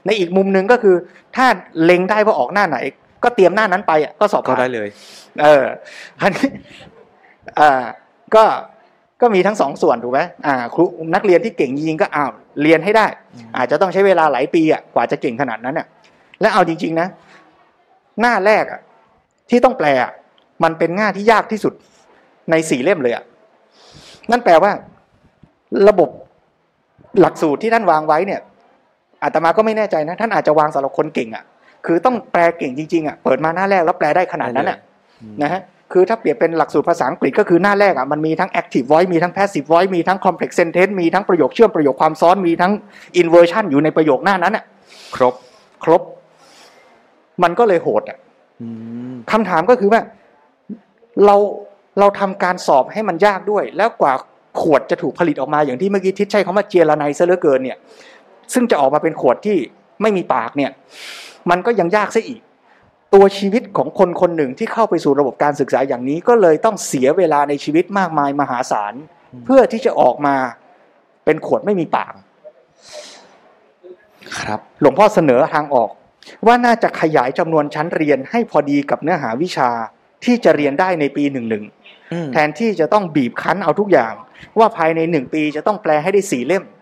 ในอีกมุมหนึ่งก็คือ ถ้าเล็งได้ว่าออกหน้าไหน ก็เตรียมหน้านั้นไปอะก็สอบก็ผ่านได้เลย เอออันนี้อ่าก็ก็มีทั้งสองส่วนถูกไหมอ่าครูนักเรียนที่เก่งจริงๆก็อ้าวเรียนให้ได้อืมอาจจะต้องใช้เวลาหลายปีอะกว่าจะเก่งขนาดนั้นอะและเอาจริง ๆ นะ หน้าแรกอะที่ต้องแปลอะมันเป็นหน้าที่ยากที่สุดในสี่เล่มเลยอะนั่นแปลว่า ระบบหลักสูตรที่ท่านวางไว้เนี่ยอาตมาก็ไม่แน่ใจนะ ท่านอาจจะวางสำหรับคนเก่งอะ คือต้องแปลเก่งจริงๆอะเปิดมาหน้าแรกแล้วแปลได้ขนาดนั้นอะนะฮะคือถ้าเปรียบเป็นหลักสูตรภาษาอังกฤษก็คือหน้าแรกอะมันมีทั้ง active voice มีทั้ง passive voice มีทั้ง complex sentence มีทั้งประโยคเชื่อมประโยคความซ้อนมีทั้ง inversion อยู่ในประโยคหน้านั้นอะครบครบ มันก็เลยโหดอะอืมคำถามก็คือว่าเราเราทำการสอบให้มันยากด้วย แล้วกว่าขวดจะถูกผลิตออกมาอย่างที่เมื่อกี้ทิศใช้คำว่าเจรไนซะเหลือเกินเนี่ย ซึ่งจะออกมาเป็นขวดที่ไม่มีปากเนี่ย มันก็ยังยากซะอีก ตัวชีวิตของคนคนหนึ่งที่เข้าไปสู่ระบบการศึกษาอย่างนี้ก็เลยต้องเสียเวลาในชีวิตมากมายมหาศาล เพื่อที่จะออกมาเป็นขวดไม่มีปากครับหลวงพ่อเสนอทางออก ว่าน่าจะขยายจำนวนชั้นเรียนให้พอดีกับเนื้อหาวิชาที่จะเรียนได้ในปีหนึ่งหนึ่งอืมแทนที่จะต้องบีบคั้นเอาทุกอย่าง ว่าภายในหนึ่งปีจะต้องแปลให้ได้สี่เล่มอืม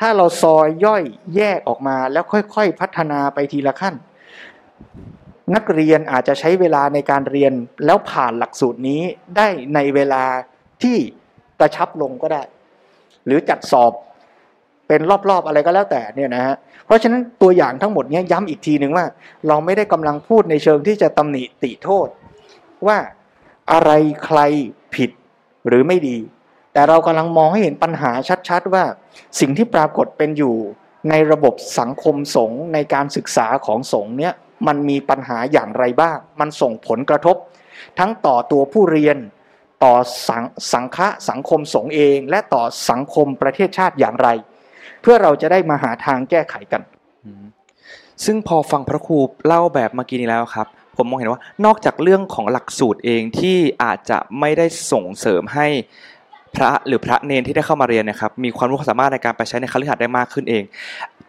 ถ้าเราซอยย่อยแยกออกมาแล้วค่อย ๆ พัฒนาไปทีละขั้น นักเรียนอาจจะใช้เวลาในการเรียนแล้วผ่านหลักสูตรนี้ได้ในเวลาที่กระชับลงก็ได้ หรือจัดสอบเป็นรอบๆอะไรก็แล้วแต่เนี่ยนะฮะเพราะฉะนั้นตัวอย่างทั้งหมดเนี้ยย้ำอีกทีหนึ่งว่า เราไม่ได้กำลังพูดในเชิงที่จะตำหนิติโทษ ว่าอะไรใครผิดหรือไม่ดี แต่เรากำลังมองให้เห็นปัญหาชัดๆ ว่าสิ่งที่ปรากฏเป็นอยู่ในระบบสังคมสงฆ์ในการศึกษาของสงฆ์เนี่ยมันมีปัญหาอย่างไรบ้าง มันส่งผลกระทบ ทั้งต่อตัวผู้เรียน ต่อสังสังฆะสังคมสงฆ์เอง และต่อสังคมประเทศชาติอย่างไร เพื่อเราจะได้มาหาทางแก้ไขกัน ซึ่งพอฟังพระครูเล่าแบบเมื่อกี้นี้แล้วครับ ผมมองเห็นว่านอกจากเรื่องของหลักสูตรเองที่อาจจะไม่ได้ส่งเสริมให้ พระหรือพระเนนที่ได้เข้ามาเรียนนะครับมีความรู้ความสามารถในการไปใช้ในคฤหัสถ์ได้มากขึ้นเอง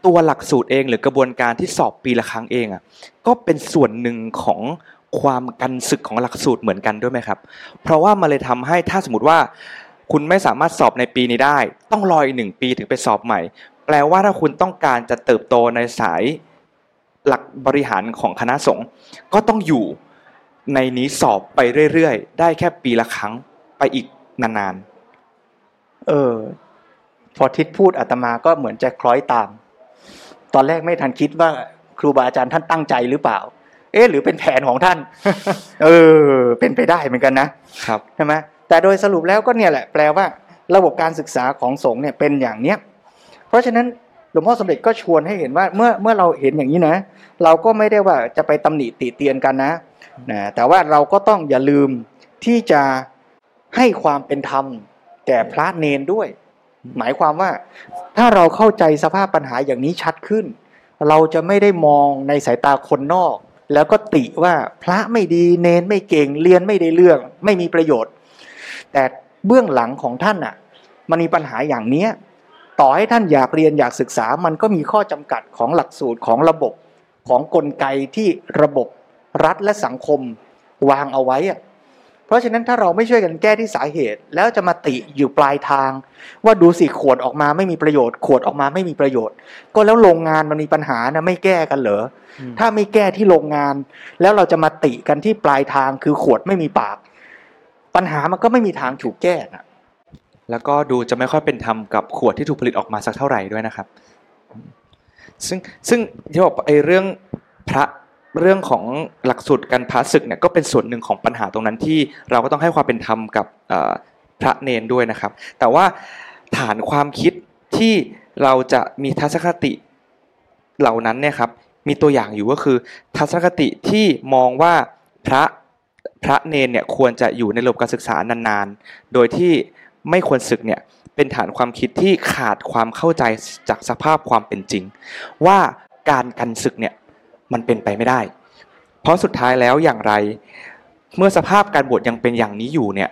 ตัวหลักสูตรเองหรือกระบวนการที่สอบปีละครั้งเองอะก็เป็นส่วนหนึ่งของความกันศึกของหลักสูตรเหมือนกันด้วยไหมครับ เพราะว่ามันเลยทำให้ถ้าสมมติว่า คุณไม่สามารถสอบในปีนี้ได้ ต้องรออีกหนึ่งปีถึงไปสอบใหม่ แปลว่าถ้าคุณต้องการจะเติบโตในสายหลักบริหารของคณะสงฆ์ก็ต้องอยู่ในนี้สอบไปเรื่อยๆ ได้แค่ปีละครั้งไปอีกนาน เออ พอทิศพูดอาตมาก็เหมือนจะคล้อยตาม ตอนแรกไม่ทันคิดว่า ครูบาอาจารย์ท่านตั้งใจหรือเปล่า เอ๊ะ หรือเป็นแผนของท่าน เออ เป็นไปได้เหมือนกันนะๆครับใช่ไหมแต่โดยสรุปแล้วก็เนี่ยแหละ แปลว่า ระบบการศึกษาของสงฆ์เนี่ยเป็นอย่างเนี้ย เพราะฉะนั้นหลวงพ่อสมเด็จก็ชวนให้เห็นว่าเมื่อเมื่อเราเห็นอย่างนี้นะ เราก็ไม่ได้ว่าจะไปตำหนิติเตียนกันนะนะแต่ว่าเราก็ต้องอย่าลืมที่จะให้ความเป็นธรรม แก่พระเนนด้วย หมายความว่า ถ้าเราเข้าใจสภาพปัญหาอย่างนี้ชัดขึ้น เราจะไม่ได้มองในสายตาคนนอก แล้วก็ติว่าพระไม่ดีเนนไม่เก่งเรียนไม่ได้เรื่อง ไม่มีประโยชน์ แต่เบื้องหลังของท่านอะ มันมีปัญหาอย่างเนี้ยต่อให้ท่านอยากเรียนอยากศึกษามันก็มีข้อจำกัดของหลักสูตรของระบบของกลไกที่ระบบรัฐและสังคมวางเอาไว้อะ เพราะฉะนั้นถ้าเราไม่ช่วยกันแก้ที่สาเหตุ แล้วจะมาติอยู่ปลายทาง ว่าดูสิขวดออกมาไม่มีประโยชน์ขวดออกมาไม่มีประโยชน์ ก็แล้วโรงงานมันมีปัญหานะไม่แก้กันเหรออืมถ้าไม่แก้ที่โรงงาน แล้วเราจะมาติกันที่ปลายทางคือขวดไม่มีปาก ปัญหามันก็ไม่มีทางถูกแก้นะแล้วก็ดูจะไม่ค่อยเป็นธรรมกับขวดที่ถูกผลิตออกมาสักเท่าไหร่ด้วยนะครับ ซึ่งซึ่งที่บอกไอ้เรื่องพระ เรื่องของหลักสูตรการพาศึกเนี่ยก็เป็นส่วนหนึ่งของปัญหาตรงนั้นที่เราก็ต้องให้ความเป็นธรรมกับพระเนนด้วยนะครับ แต่ว่าฐานความคิดที่เราจะมีทัศนคติเหล่านั้นเนี่ยครับมีตัวอย่างอยู่ก็คือทัศนคติที่มองว่าพระพระเนนเนี่ยควรจะอยู่ในระบบการศึกษานานๆ โดยที่ไม่ควรศึกเนี่ยเป็นฐานความคิดที่ขาดความเข้าใจจากสภาพความเป็นจริง ว่าการกันศึกเนี่ย มันเป็นไปไม่ได้ เพราะสุดท้ายแล้วอย่างไร เมื่อสภาพการบวชยังเป็นอย่างนี้อยู่เนี่ย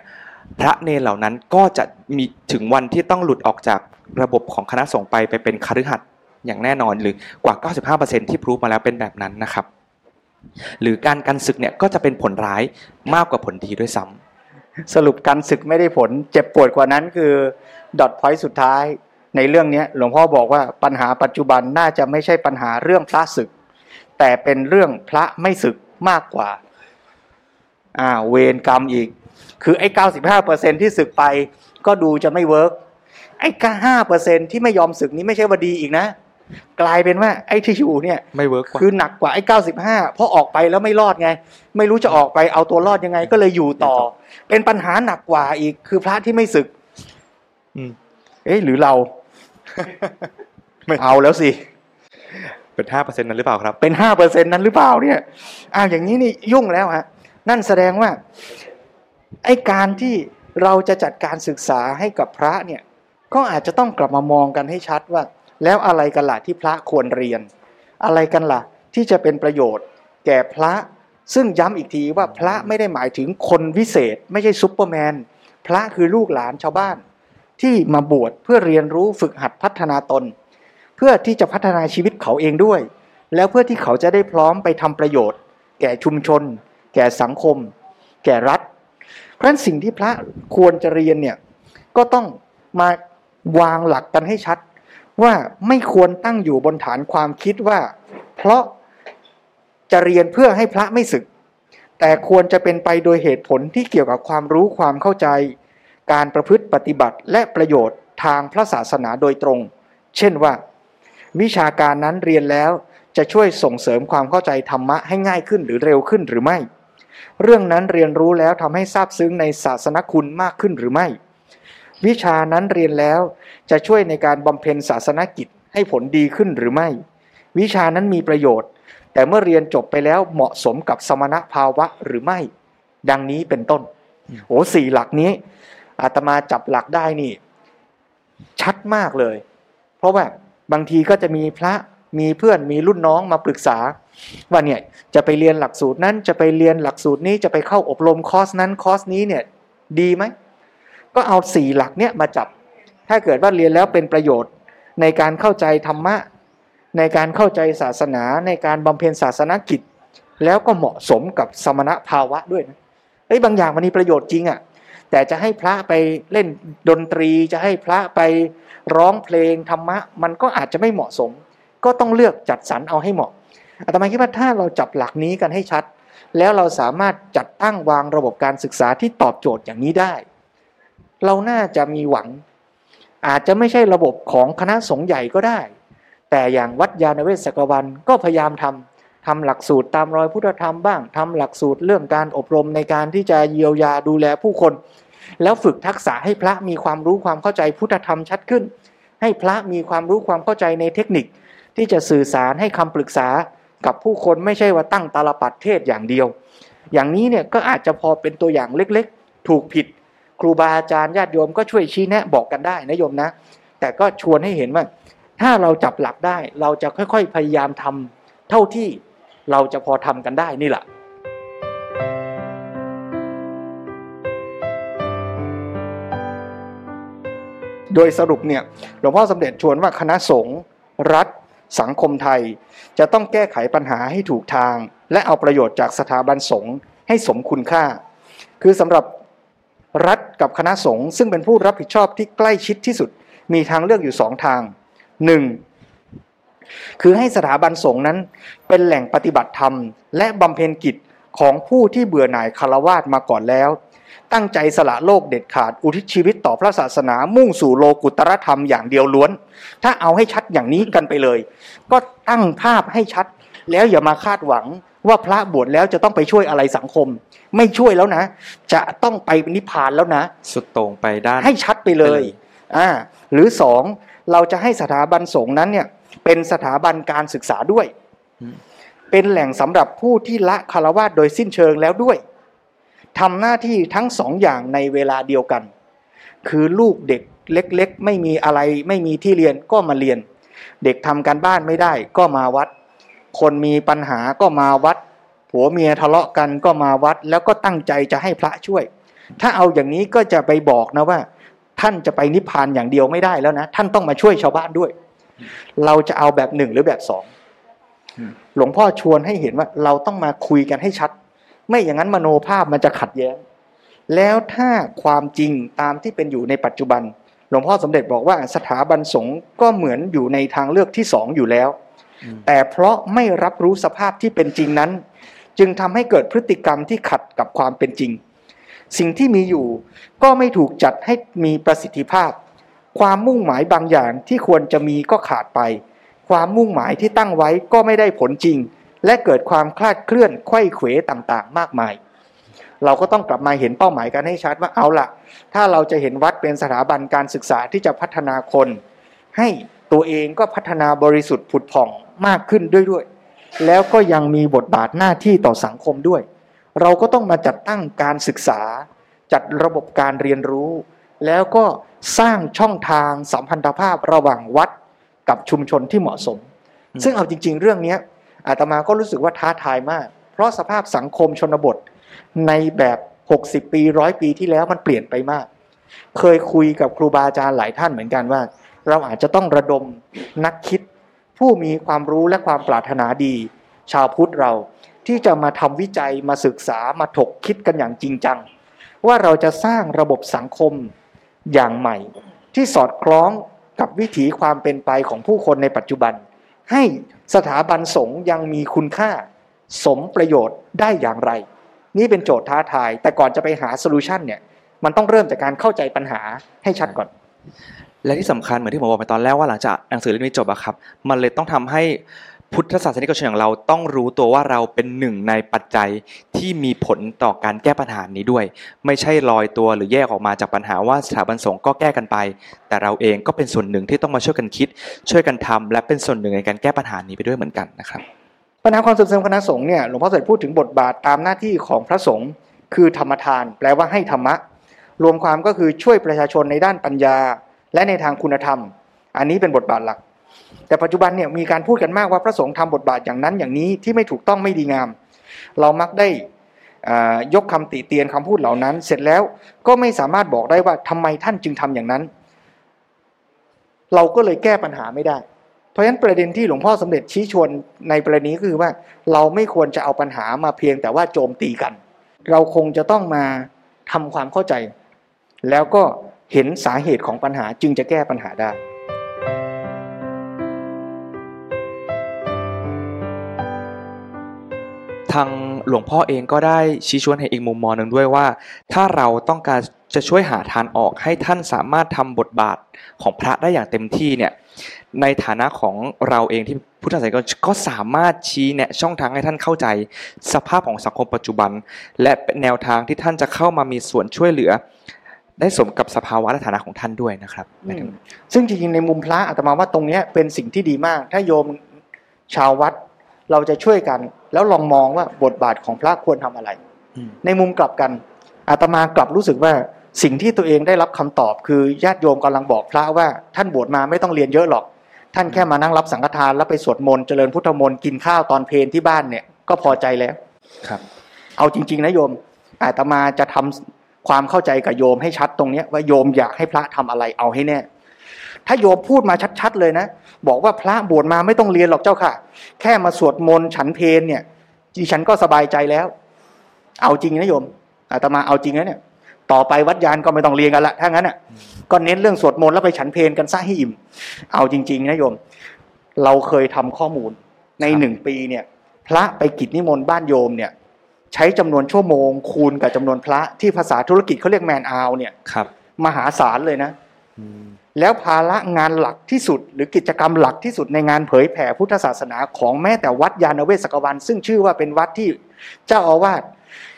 พระเนรเหล่านั้นก็จะมีถึงวันที่ต้องหลุดออกจากระบบของคณะสงฆ์ไปไปเป็นคฤหัสถ์อย่างแน่นอนหรือกว่า 95%ที่พรูฟมาแล้วเป็นแบบนั้นนะครับ หรือการกันศึกเนี่ยก็จะเป็นผลร้ายมากกว่าผลดีด้วยซ้ำสรุปการศึกไม่ได้ผล เจ็บปวดกว่านั้นคือdot point สุดท้ายในเรื่องนี้หลวงพ่อบอกว่าปัญหาปัจจุบันน่าจะไม่ใช่ปัญหาเรื่องพระสึก แต่เป็นเรื่องพระไม่สึกมากกว่าอ่าเวรกรรมอีก คือไอ้เก้าสิบห้าเปอร์เซ็นต์ที่สึกไปก็ดูจะไม่ work ไอ้ห้าเปอร์เซ็นต์ที่ไม่ยอมสึกนี้ไม่ใช่ว่าดีอีกนะ กลายเป็นว่าไอ้ที่อยู่เนี่ยไม่ work กว่าคือหนักกว่าไอ้เก้าสิบห้าเพราะออกไปแล้วไม่รอดไง ไม่รู้จะออกไปเอาตัวรอดยังไง ก็เลยอยู่ต่อ เป็นปัญหาหนักกว่าอีกคือพระที่ไม่ศึก อืม เอ๊ะหรือเรา ไม่เอาแล้วสิ เป็นห้าเปอร์เซ็นต์นั้นหรือเปล่าครับ เป็นห้าเปอร์เซ็นต์นั้นหรือเปล่าเนี่ยอ้าวอย่างนี้นี่ยุ่งแล้วฮะนั่นแสดงว่าไอ้การที่เราจะจัดการศึกษาให้กับพระเนี่ยก็อาจจะต้องกลับมามองกันให้ชัดว่า แล้วอะไรกันล่ะที่พระควรเรียน อะไรกันล่ะที่จะเป็นประโยชน์ แก่พระซึ่งย้ำอีกทีว่าพระไม่ได้หมายถึงคนวิเศษ ไม่ใช่ซุปเปอร์แมนพระคือลูกหลานชาวบ้าน ที่มาบวชเพื่อเรียนรู้ฝึกหัดพัฒนาตน เพื่อที่จะพัฒนาชีวิตเขาเองด้วย แล้วเพื่อที่เขาจะได้พร้อมไปทำประโยชน์ แก่ชุมชน แก่สังคม แก่รัฐ เพราะฉะนั้นสิ่งที่พระควรจะเรียนเนี่ยก็ต้องมาวางหลักกันให้ชัด ว่าไม่ควรตั้งอยู่บนฐานความคิดว่า เพราะจะเรียนเพื่อให้พระไม่ศึก แต่ควรจะเป็นไปโดยเหตุผลที่เกี่ยวกับความรู้ความเข้าใจ การประพฤติปฏิบัติและประโยชน์ทางพระศาสนาโดยตรง เช่นว่า วิชาการนั้นเรียนแล้ว จะช่วยส่งเสริมความเข้าใจธรรมะให้ง่ายขึ้นหรือเร็วขึ้นหรือไม่ เรื่องนั้นเรียนรู้แล้วทำให้ทราบซึ้งในศาสนคุณมากขึ้นหรือไม่ วิชานั้นเรียนแล้วจะช่วยในการบำเพ็ญศาสนกิจให้ผลดีขึ้นหรือไม่ วิชานั้นมีประโยชน์ แต่เมื่อเรียนจบไปแล้วเหมาะสมกับสมณภาวะหรือไม่ ดังนี้เป็นต้นโอ้สี่หลักนี้อาตมาจับหลักได้นี่ ชัดมากเลย เพราะว่า บางทีก็จะมีพระมีเพื่อนมีรุ่นน้องมาปรึกษา ว่าเนี่ยจะไปเรียนหลักสูตรนั้นจะไปเรียนหลักสูตรนี้จะไปเข้าอบรมคอร์สนั้นคอร์สนี้เนี่ยดีไหมก็เอาสี่หลักเนี่ยมาจับ ถ้าเกิดว่าเรียนแล้วเป็นประโยชน์ในการเข้าใจธรรมะ ในการเข้าใจศาสนาในการบำเพ็ญศาสนกิจ แล้วก็เหมาะสมกับสมณภาวะด้วยนะเอ้ยบางอย่างมันมีประโยชน์จริงอะ่ะ แต่จะให้พระไปเล่นดนตรีจะให้พระไปร้องเพลงธรรมะ มันก็อาจจะไม่เหมาะสม ก็ต้องเลือกจัดสรรเอาให้เหมาะอาตมาคิดว่าถ้าเราจับหลักนี้กันให้ชัด แล้วเราสามารถจัดตั้งวางระบบการศึกษาที่ตอบโจทย์อย่างนี้ได้ เราน่าจะมีหวัง อาจจะไม่ใช่ระบบของคณะสงฆ์ใหญ่ก็ได้ แต่อย่างวัดยาณเวศกวันก็พยายามทำทำหลักสูตรตามรอยพุทธธรรมบ้างทำหลักสูตรเรื่องการอบรมในการที่จะเยียวยาดูแลผู้คน แล้วฝึกทักษะให้พระมีความรู้ความเข้าใจพุทธธรรมชัดขึ้น ให้พระมีความรู้ความเข้าใจในเทคนิค ที่จะสื่อสารให้คำปรึกษากับผู้คนไม่ใช่ว่าตั้งตาลปัดเทศอย่างเดียว อย่างนี้เนี่ยก็อาจจะพอเป็นตัวอย่างเล็กๆ ถูกผิด ครูบาอาจารย์ญาติโยมก็ช่วยชี้แนะบอกกันได้นะโยมนะ แต่ก็ชวนให้เห็นว่า ถ้าเราจับหลักได้เราจะค่อยๆพยายามทำเท่าที่เราจะพอทำกันได้นี่แหละ โดยสรุปเนี่ยหลวงพ่อสมเด็จชวนว่าคณะสงฆ์รัฐ สังคมไทย จะต้องแก้ไขปัญหาให้ถูกทาง และเอาประโยชน์จากสถาบันสงฆ์ให้สมคุณค่า คือสำหรับรัฐกับคณะสงฆ์ซึ่งเป็นผู้รับผิดชอบที่ใกล้ชิดที่สุด มีทางเลือกอยู่สองทางหนึ่งคือให้สถาบันสงฆ์นั้นเป็นแหล่งปฏิบัติธรรม และบำเพ็ญกิจของผู้ที่เบื่อหน่ายคารวาสมาก่อนแล้ว ตั้งใจสละโลกเด็ดขาด อุทิศชีวิตต่อพระศาสนา มุ่งสู่โลกุตรธรรมอย่างเดียวล้วน ถ้าเอาให้ชัดอย่างนี้กันไปเลย ก็ตั้งภาพให้ชัด แล้วอย่ามาคาดหวังว่าพระบวชแล้วจะต้องไปช่วยอะไรสังคม ไม่ช่วยแล้วนะ จะต้องไปนิพพานแล้วนะ สุดโต่งไปด้านให้ชัดไปเลยไปเลยอ่าหรือสองเราจะให้สถาบันสงฆ์นั้นเนี่ยเป็นสถาบันการศึกษาด้วย เป็นแหล่งสำหรับผู้ที่ละคารวะโดยสิ้นเชิงแล้วด้วย ทำหน้าที่ทั้งสองอย่างในเวลาเดียวกัน คือลูกเด็กเล็กๆ ไม่มีอะไรไม่มีที่เรียนก็มาเรียน เด็กทำการบ้านไม่ได้ก็มาวัด คนมีปัญหาก็มาวัด ผัวเมียทะเลาะกันก็มาวัด แล้วก็ตั้งใจจะให้พระช่วย ถ้าเอาอย่างนี้ก็จะไปบอกนะว่า ท่านจะไปนิพพานอย่างเดียวไม่ได้แล้วนะ ท่านต้องมาช่วยชาวบ้านด้วย เราจะเอาแบบหนึ่งหรือแบบสองหลวงพ่อชวนให้เห็นว่าเราต้องมาคุยกันให้ชัด ไม่อย่างนั้นมโนภาพมันจะขัดแย้ง แล้วถ้าความจริงตามที่เป็นอยู่ในปัจจุบัน หลวงพ่อสมเด็จบอกว่าสถาบันสงฆ์ก็เหมือนอยู่ในทางเลือกที่สองอยู่แล้ว แต่เพราะไม่รับรู้สภาพที่เป็นจริงนั้น จึงทำให้เกิดพฤติกรรมที่ขัดกับความเป็นจริง สิ่งที่มีอยู่ก็ไม่ถูกจัดให้มีประสิทธิภาพ ความมุ่งหมายบางอย่างที่ควรจะมีก็ขาดไป ความมุ่งหมายที่ตั้งไว้ก็ไม่ได้ผลจริง และเกิดความคลาดเคลื่อนไข้เขวต่างๆ มากมาย เราก็ต้องกลับมาเห็นเป้าหมายกันให้ชัดว่าเอาละถ้าเราจะเห็นวัดเป็นสถาบันการศึกษาที่จะพัฒนาคน ให้ตัวเองก็พัฒนาบริสุทธิ์ผุดผ่องมากขึ้นด้วยด้วย แล้วก็ยังมีบทบาทหน้าที่ต่อสังคมด้วย เราก็ต้องมาจัดตั้งการศึกษา จัดระบบการเรียนรู้ แล้วก็สร้างช่องทางสัมพันธภาพระหว่างวัดกับชุมชนที่เหมาะสม ซึ่งเอาจริง ๆ เรื่องนี้ อาตมาก็รู้สึกว่าท้าทายมาก เพราะสภาพสังคมชนบท ในแบบ 60 ปีร้อยปีที่แล้วมันเปลี่ยนไปมาก เคยคุยกับครูบาอาจารย์หลายท่านเหมือนกันว่า เราอาจจะต้องระดมนักคิด ผู้มีความรู้และความปรารถนาดี ชาวพุทธเราที่จะมาทำวิจัยมาศึกษามาถกคิดกันอย่างจริงจัง ว่าเราจะสร้างระบบสังคมอย่างใหม่ ที่สอดคล้องกับวิถีความเป็นไปของผู้คนในปัจจุบัน ให้ สถาบันสงฆ์ยังมีคุณค่า สมประโยชน์ได้อย่างไร นี่เป็นโจทย์ท้าทาย แต่ก่อนจะไปหา solution เนี่ยมันต้องเริ่มจากการเข้าใจปัญหาให้ชัดก่อน และที่สำคัญเหมือนที่ผมบอกไปตอนแรกว่าหลังจากหนังสือเล่มนี้จบอะครับ มันเลยต้องทำให้ พุทธศาสนิกชนอย่างเราต้องรู้ตัวว่าเราเป็นหนึ่งในปัจจัยที่มีผลต่อการแก้ปัญหานี้ด้วย ไม่ใช่ลอยตัวหรือแยกออกมาจากปัญหาว่าสถาบันสงฆ์ก็แก้กันไป แต่เราเองก็เป็นส่วนหนึ่งที่ต้องมาช่วยกันคิด ช่วยกันทำและเป็นส่วนหนึ่งในการแก้ปัญหานี้ไปด้วยเหมือนกันนะครับปัญหาความเสื่อมเสียของคณะสงฆ์เนี่ยหลวงพ่อเสด็จพูดถึงบทบาทตามหน้าที่ของพระสงฆ์คือธรรมทาน แปลว่าให้ธรรมะ รวมความก็คือช่วยประชาชนในด้านปัญญา และในทางคุณธรรม อันนี้เป็นบทบาทหลัก แต่ปัจจุบันเนี่ยมีการพูดกันมากว่าพระสงฆ์ทำบทบาทอย่างนั้นอย่างนี้ที่ไม่ถูกต้องไม่ดีงาม เรามักได้ยกคำติเตียนคำพูดเหล่านั้น เสร็จแล้วก็ไม่สามารถบอกได้ว่าทำไมท่านจึงทำอย่างนั้น เราก็เลยแก้ปัญหาไม่ได้ เพราะฉะนั้นประเด็นที่หลวงพ่อสมเด็จชี้ชวนในประเด็นนี้ก็คือว่าเราไม่ควรจะเอาปัญหามาเพียงแต่ว่าโจมตีกัน เราคงจะต้องมาทำความเข้าใจ แล้วก็เห็นสาเหตุของปัญหาจึงจะแก้ปัญหาได้ ทางหลวงพ่อเองก็ได้ชี้ชวนให้อีกมุมมองหนึ่งด้วยว่า ถ้าเราต้องการจะช่วยหาทางออกให้ท่านสามารถทำบทบาทของพระได้อย่างเต็มที่เนี่ยในฐานะของเราเองที่พุทธศาสนิกก็สามารถชี้แนะช่องทางให้ท่านเข้าใจ สภาพของสังคมปัจจุบัน และแนวทางที่ท่านจะเข้ามามีส่วนช่วยเหลือ ได้สมกับสภาวะและฐานะของท่านด้วยนะครับซึ่งจริงๆในมุมพระอาตมาว่าตรงนี้เป็นสิ่งที่ดีมาก ถ้าโยมชาววัด เราจะช่วยกัน แล้วลองมองว่าบทบาทของพระควรทำอะไรอืมในมุมกลับกันอาตมากลับรู้สึกว่าสิ่งที่ตัวเองได้รับคำตอบคือญาติโยมกำลังบอกพระว่า ท่านบวชมาไม่ต้องเรียนเยอะหรอก ท่านแค่มานั่งรับสังฆทานแล้วไปสวดมนต์เจริญพุทธมนต์กินข้าวตอนเพลนที่บ้านเนี่ยก็พอใจแล้วครับ เอาจริง ๆนะโยมอาตมาจะทำความเข้าใจกับโยมให้ชัดตรงเนี้ยว่าโยมอยากให้พระทำอะไรเอาให้แน่ ถ้าโยมพูดมาชัด ๆ เลยนะ บอกว่าพระบวชมาไม่ต้องเรียนหรอกเจ้าค่ะ แค่มาสวดมนต์ฉันเพลเนี่ยดิฉันก็สบายใจแล้ว เอาจริงนะโยมอาตมาเอาจริงนะเนี่ย ต่อไปวัดยานก็ไม่ต้องเรียนกันละถ้างั้นอะก็เน้นเรื่องสวดมนต์แล้วไปฉันเพลกันซะให้อิ่ม เอาจริง ๆนะโยม เราเคยทำข้อมูลในครับหนึ่งปีเนี่ย พระไปกิจนิมนต์บ้านโยมเนี่ย ใช้จำนวนชั่วโมง คูณกับจำนวนพระที่ภาษาธุรกิจเขาเรียกแมนอาวเนี่ยครับ มหาศาลเลยนะอืม แล้วภาระงานหลักที่สุด หรือกิจกรรมหลักที่สุดในงานเผยแผ่พุทธศาสนาของแม้แต่วัดญาณเวศกวัน ซึ่งชื่อว่าเป็นวัดที่เจ้าอาวาส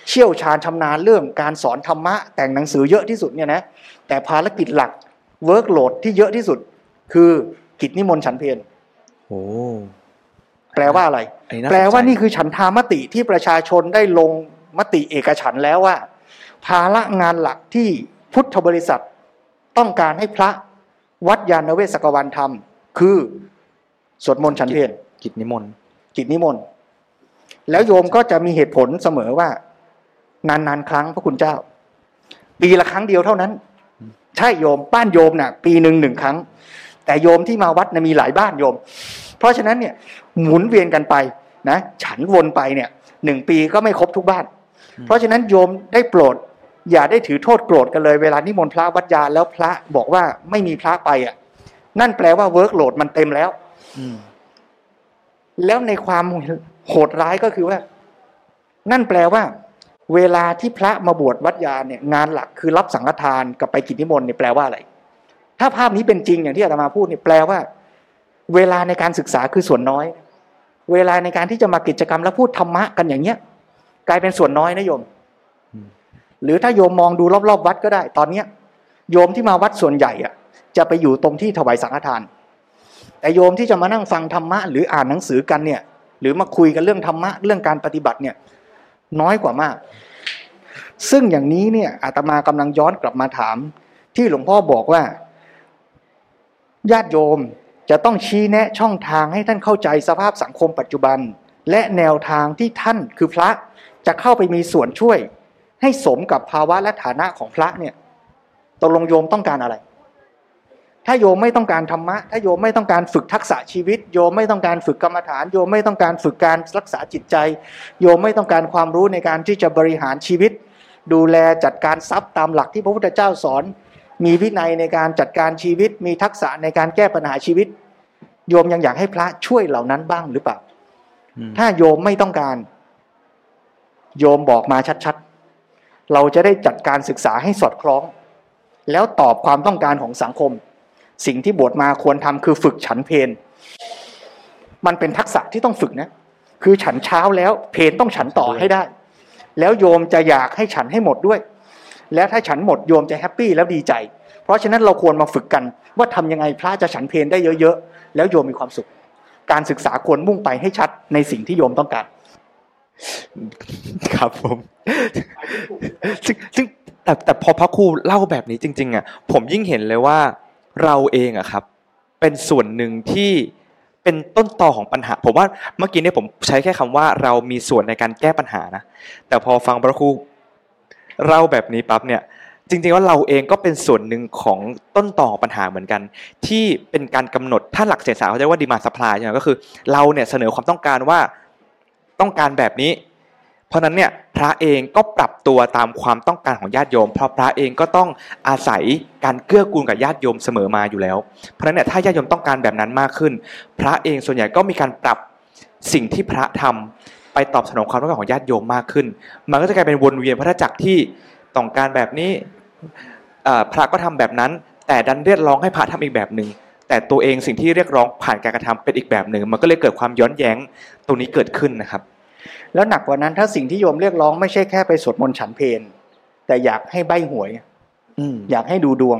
เชี่ยวชาญชำนาญเรื่องการสอนธรรมะ แต่งหนังสือเยอะที่สุดเนี่ยนะแต่ภารกิจหลัก workload ที่เยอะที่สุด คือกิจนิมนต์ฉันเพลโอ้แปลว่าอะไรอันนี้น่าสนใจแปลว่านี่คือฉันทามติที่ประชาชนได้ลงมติเอกฉันท์แล้วว่า ภาระงานหลักที่พุทธบริษัทต้องการให้พระ วัดยานเวศกวันทำคือสวดมนต์ฉันเพลกิจนิมนต์กิจนิมนต์แล้วโยมก็จะมีเหตุผลเสมอว่า นานๆครั้งพระคุณเจ้า ปีละครั้งเดียวเท่านั้น ใช่โยมบ้านโยมน่ะ ปีหนึ่งหนึ่งครั้ง แต่โยมที่มาวัดนะมีหลายบ้านโยม เพราะฉะนั้นเนี่ย หมุนเวียนกันไปนะ ฉันวนไปเนี่ยหนึ่งปีก็ไม่ครบทุกบ้าน เพราะฉะนั้นโยมได้โปรด อย่าได้ถือโทษโกรธกันเลยเวลานิมนต์พระวัดญาณแล้วพระบอกว่าไม่มีพระไปอะ นั่นแปลว่า workload มันเต็มแล้วอืมแล้วในความโหดร้ายก็คือว่า นั่นแปลว่า เวลาที่พระมาบวชวัดญาณเนี่ย งานหลักคือรับสังฆทานกับไปกิจนิมนต์เนี่ยแปลว่าอะไร ถ้าภาพนี้เป็นจริงอย่างที่อาตมาพูดเนี่ยแปลว่า เวลาในการศึกษาคือส่วนน้อย เวลาในการที่จะมากิจกรรมแล้วพูดธรรมะกันอย่างเงี้ย กลายเป็นส่วนน้อยนะโยม หรือถ้าโยมมองดูรอบๆ วัดก็ได้ ตอนเนี้ยโยมที่มาวัดส่วนใหญ่อะจะไปอยู่ตรงที่ถวายสังฆทาน แต่โยมที่จะมานั่งฟังธรรมะหรืออ่านหนังสือกันเนี่ย หรือมาคุยกันเรื่องธรรมะเรื่องการปฏิบัติเนี่ยน้อยกว่ามาก ซึ่งอย่างนี้เนี่ยอาตมากำลังย้อนกลับมาถาม ที่หลวงพ่อบอกว่า ญาติโยมจะต้องชี้แนะช่องทางให้ท่านเข้าใจสภาพสังคมปัจจุบัน และแนวทางที่ท่านคือพระจะเข้าไปมีส่วนช่วย ให้สมกับภาวะและฐานะของพระเนี่ยตกลงโยมต้องการอะไร ถ้าโยมไม่ต้องการธรรมะ ถ้าโยมไม่ต้องการฝึกทักษะชีวิต โยมไม่ต้องการฝึกกรรมฐาน โยมไม่ต้องการฝึกการรักษาจิตใจ โยมไม่ต้องการความรู้ในการที่จะบริหารชีวิต ดูแลจัดการทรัพย์ตามหลักที่พระพุทธเจ้าสอน มีวินัยในการจัดการชีวิต มีทักษะในการแก้ปัญหาชีวิต โยมยังอยากให้พระช่วยเหล่านั้นบ้างหรือเปล่าอืมถ้าโยมไม่ต้องการ โยมบอกมาชัดๆ เราจะได้จัดการศึกษาให้สอดคล้อง แล้วตอบความต้องการของสังคม สิ่งที่บวชมาควรทำคือฝึกฉันเพนมันเป็นทักษะที่ต้องฝึกนะ คือฉันเช้าแล้วเพนต้องฉันต่อให้ได้ แล้วโยมจะอยากให้ฉันให้หมดด้วย แล้วถ้าฉันหมดโยมจะแฮปปี้แล้วดีใจ เพราะฉะนั้นเราควรมาฝึกกัน ว่าทำยังไงพระจะฉันเพนได้เยอะๆแล้วโยมมีความสุข การศึกษาควรมุ่งไปให้ชัดในสิ่งที่โยมต้องการ ครับผมซึ่งซึ่งแต่แต่พอพระครูเล่าแบบนี้จริง ๆอะผมยิ่งเห็นเลยว่าเราเองอะครับ เป็นส่วนหนึ่งที่เป็นต้นตอของปัญหา ผมว่าเมื่อกี้เนี่ยผมใช้แค่คำว่าเรามีส่วนในการแก้ปัญหานะแต่พอฟังพระครูเล่าแบบนี้ปั๊บเนี่ย จริงๆว่าเราเองก็เป็นส่วนหนึ่งของต้นตอของปัญหาเหมือนกัน ที่เป็นการกำหนดถ้าหลักเศรษฐศาสตร์เขาเรียกว่าดีมาสปายใช่ไหมก็คือ เราเนี่ยเสนอความต้องการว่า ต้องการแบบนี้ เพราะนั้นเนี่ยพระเองก็ปรับตัวตามความต้องการของญาติโยม เพราะพระเองก็ต้องอาศัยการเกื้อกูลกับญาติโยมเสมอมาอยู่แล้ว เพราะนั้นเนี่ยถ้าญาติโยมต้องการแบบนั้นมากขึ้น พระเองส่วนใหญ่ก็มีการปรับสิ่งที่พระทำไปตอบสนองความต้องการของญาติโยมมากขึ้น มันก็จะกลายเป็นวนเวียนพระจักรที่ต้องการแบบนี้พระก็ทำแบบนั้น แต่ดันเรียกร้องให้พระทำอีกแบบหนึ่ง แต่ตัวเองสิ่งที่เรียกร้องผ่านการกระทำเป็นอีกแบบหนึ่งมันก็เลยเกิดความย้อนแย้งตรงนี้เกิดขึ้นนะครับ แล้วหนักกว่านั้นถ้าสิ่งที่โยมเรียกร้องไม่ใช่แค่ไปสวดมนต์ฉันเพลแต่อยากให้ใบหวยอืมอยากให้ดูดวง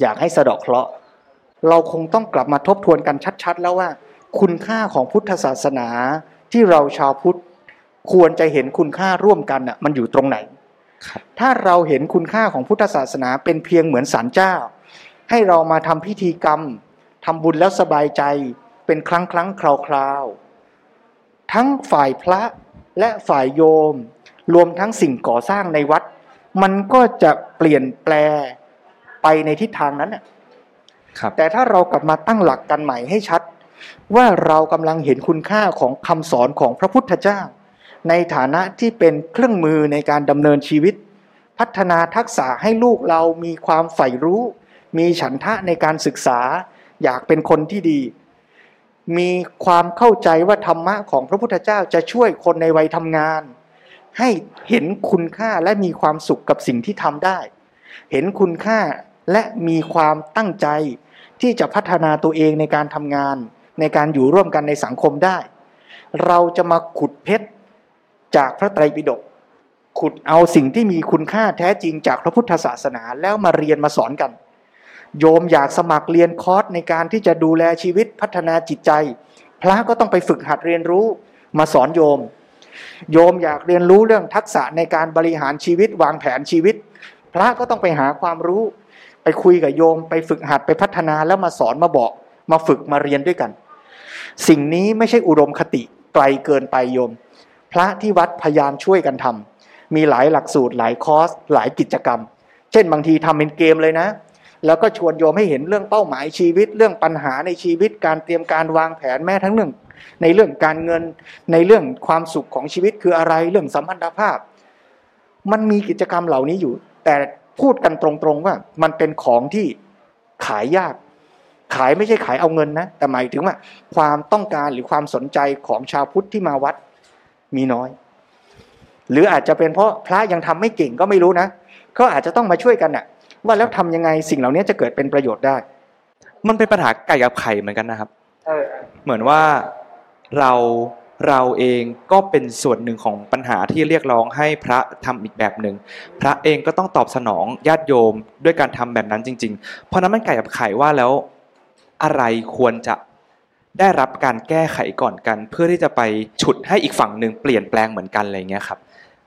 อยากให้สะเดาะเคราะห์เราคงต้องกลับมาทบทวนกันชัด ๆ แล้วว่า คุณค่าของพุทธศาสนาที่เราชาวพุทธควรจะเห็นคุณค่าร่วมกันอะมันอยู่ตรงไหนครับถ้าเราเห็นคุณค่าของพุทธศาสนาเป็นเพียงเหมือนศาลเจ้า ให้เรามาทำพิธีกรรมทำบุญแล้วสบายใจเป็นครั้งครั้งคราวคราวๆทั้งฝ่ายพระและฝ่ายโยม รวมทั้งสิ่งก่อสร้างในวัด มันก็จะเปลี่ยนแปลไปในทิศทางนั้นน่ะครับแต่ถ้าเรากลับมาตั้งหลักกันใหม่ให้ชัด ว่าเรากำลังเห็นคุณค่าของคำสอนของพระพุทธเจ้า ในฐานะที่เป็นเครื่องมือในการดำเนินชีวิต พัฒนาทักษะให้ลูกเรามีความใฝ่รู้ มีฉันทะในการศึกษา อยากเป็นคนที่ดี มีความเข้าใจว่าธรรมะของพระพุทธเจ้าจะช่วยคนในวัยทำงาน ให้เห็นคุณค่าและมีความสุขกับสิ่งที่ทำได้ เห็นคุณค่าและมีความตั้งใจที่จะพัฒนาตัวเองในการทำงาน ในการอยู่ร่วมกันในสังคมได้ เราจะมาขุดเพชรจากพระไตรปิฎกขุดเอาสิ่งที่มีคุณค่าแท้จริงจากพระพุทธศาสนาแล้วมาเรียนมาสอนกัน โยมอยากสมัครเรียนคอร์สในการที่จะดูแลชีวิตพัฒนาจิตใจ พระก็ต้องไปฝึกหัดเรียนรู้มาสอนโยม โยมอยากเรียนรู้เรื่องทักษะในการบริหารชีวิตวางแผนชีวิต พระก็ต้องไปหาความรู้ ไปคุยกับโยม ไปฝึกหัดไปพัฒนาแล้วมาสอนมาบอก มาฝึกมาเรียนด้วยกัน สิ่งนี้ไม่ใช่อุดมคติไกลเกินไปโยม พระที่วัดพยายามช่วยกันทำมีหลายหลักสูตรหลายคอร์สหลายกิจกรรม เช่นบางทีทำเป็นเกมเลยนะ แล้วก็ชวนโยมให้เห็นเรื่องเป้าหมายชีวิต เรื่องปัญหาในชีวิต การเตรียมการวางแผนแม้ทั้งเรื่องในเรื่องการเงินในเรื่องความสุขของชีวิตคืออะไรเรื่องสัมพันธภาพ มันมีกิจกรรมเหล่านี้อยู่ แต่พูดกันตรงๆว่า มันเป็นของที่ขายยาก ขายไม่ใช่ขายเอาเงินนะ แต่หมายถึงว่า ความต้องการหรือความสนใจของชาวพุทธที่มาวัดมีน้อย หรืออาจจะเป็นเพราะพระยังทำไม่เก่งก็ไม่รู้นะก็อาจจะต้องมาช่วยกันน่ะ ว่าแล้วทำยังไงสิ่งเหล่านี้จะเกิดเป็นประโยชน์ได้ มันเป็นปัญหาไก่กับไข่เหมือนกันนะครับเออเหมือนว่าเราเราเองก็เป็นส่วนหนึ่งของปัญหาที่เรียกร้องให้พระทำอีกแบบหนึ่งพระเองก็ต้องตอบสนองญาติโยมด้วยการทำแบบนั้นจริง ๆ เพราะนั้นมันไก่กับไข่ว่าแล้วอะไรควรจะได้รับการแก้ไขก่อนกัน เพื่อที่จะไปฉุดให้อีกฝั่งหนึ่งเปลี่ยนแปลงเหมือนกันอะไรเงี้ยครับ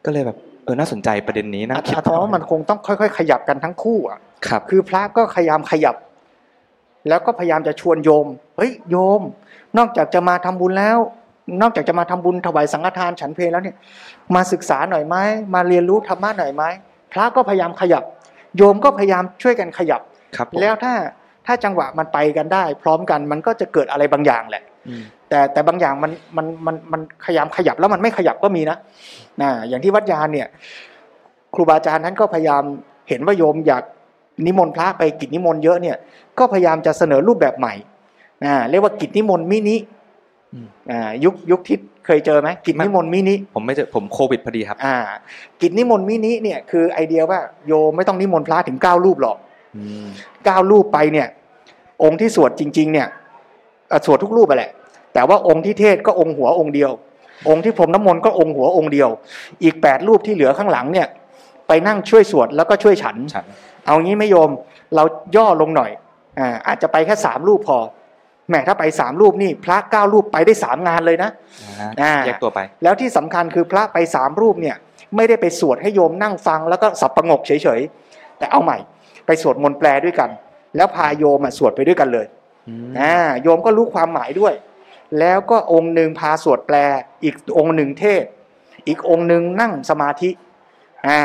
ก็เลยแบบ เออน่าสนใจประเด็นนี้นะอาตมาว่ามันคงต้องค่อย ๆ ขยับกันทั้งคู่อะครับ คือพระก็พยายามขยับ แล้วก็พยายามจะชวนโยมเฮ้ยโยม นอกจากจะมาทำบุญแล้ว นอกจากจะมาทำบุญถวายสังฆทานฉันเพลแล้วเนี่ย มาศึกษาหน่อยไหมมาเรียนรู้ธรรมะหน่อยไหมพระก็พยายามขยับ โยมก็พยายามช่วยกันขยับครับผมแล้วถ้าถ้าจังหวะมันไปกันได้ พร้อมกันมันก็จะเกิดอะไรบางอย่างแหละอืม แต่แต่บางอย่างมันมันมันมันพยายามขยับแล้วมันไม่ขยับก็มีนะนะอย่างที่วัดยานเนี่ย ครูบาอาจารย์นั้นก็พยายามเห็นว่าโยมอยากนิมนต์พระไปกิจนิมนต์เยอะเนี่ย ก็พยายามจะเสนอรูปแบบใหม่นะเรียกว่ากิจนิมนต์มินิอืมอ่ายุคยุคที่เคยเจอไหมกิจนิมนต์มินิผมไม่เจอผมโควิดพอดีครับอ่ากิจนิมนต์มินิเนี่ยคือไอเดียว่าโยมไม่ต้องนิมนต์พระถึงเก้ารูปหรอกอืมเก้ารูปไปเนี่ย องค์ที่สวดจริง ๆ เนี่ยเอ่อ สวดทุกรูปไปแหละ แต่ว่าองค์ที่เทศก็องค์หัวองค์เดียว องค์ที่พรมน้ำมนต์ก็องค์หัวองค์เดียว อีกแปดรูปที่เหลือข้างหลังเนี่ย ไปนั่งช่วยสวดแล้วก็ช่วยฉันฉัน เอางี้ไม่โยมเราย่อลงหน่อยอ่าอาจจะไปแค่สามรูปพอแหมถ้าไปสามรูปนี่พระเก้ารูปไปได้สามงานเลยนะอ่าอ่าแยกตัวไป แล้วที่สำคัญคือพระไปสามรูปเนี่ย ไม่ได้ไปสวดให้โยมนั่งฟังแล้วก็สับประงกเฉยๆแต่เอาใหม่ ไปสวดมนต์แปลด้วยกัน แล้วพาโยมอะสวดไปด้วยกันเลย อืมอ่าโยมก็รู้ความหมายด้วย แล้วก็องค์หนึ่งพาสวดแปล อีกองค์หนึ่งเทศ อีกองค์หนึ่งนั่งสมาธิอ่า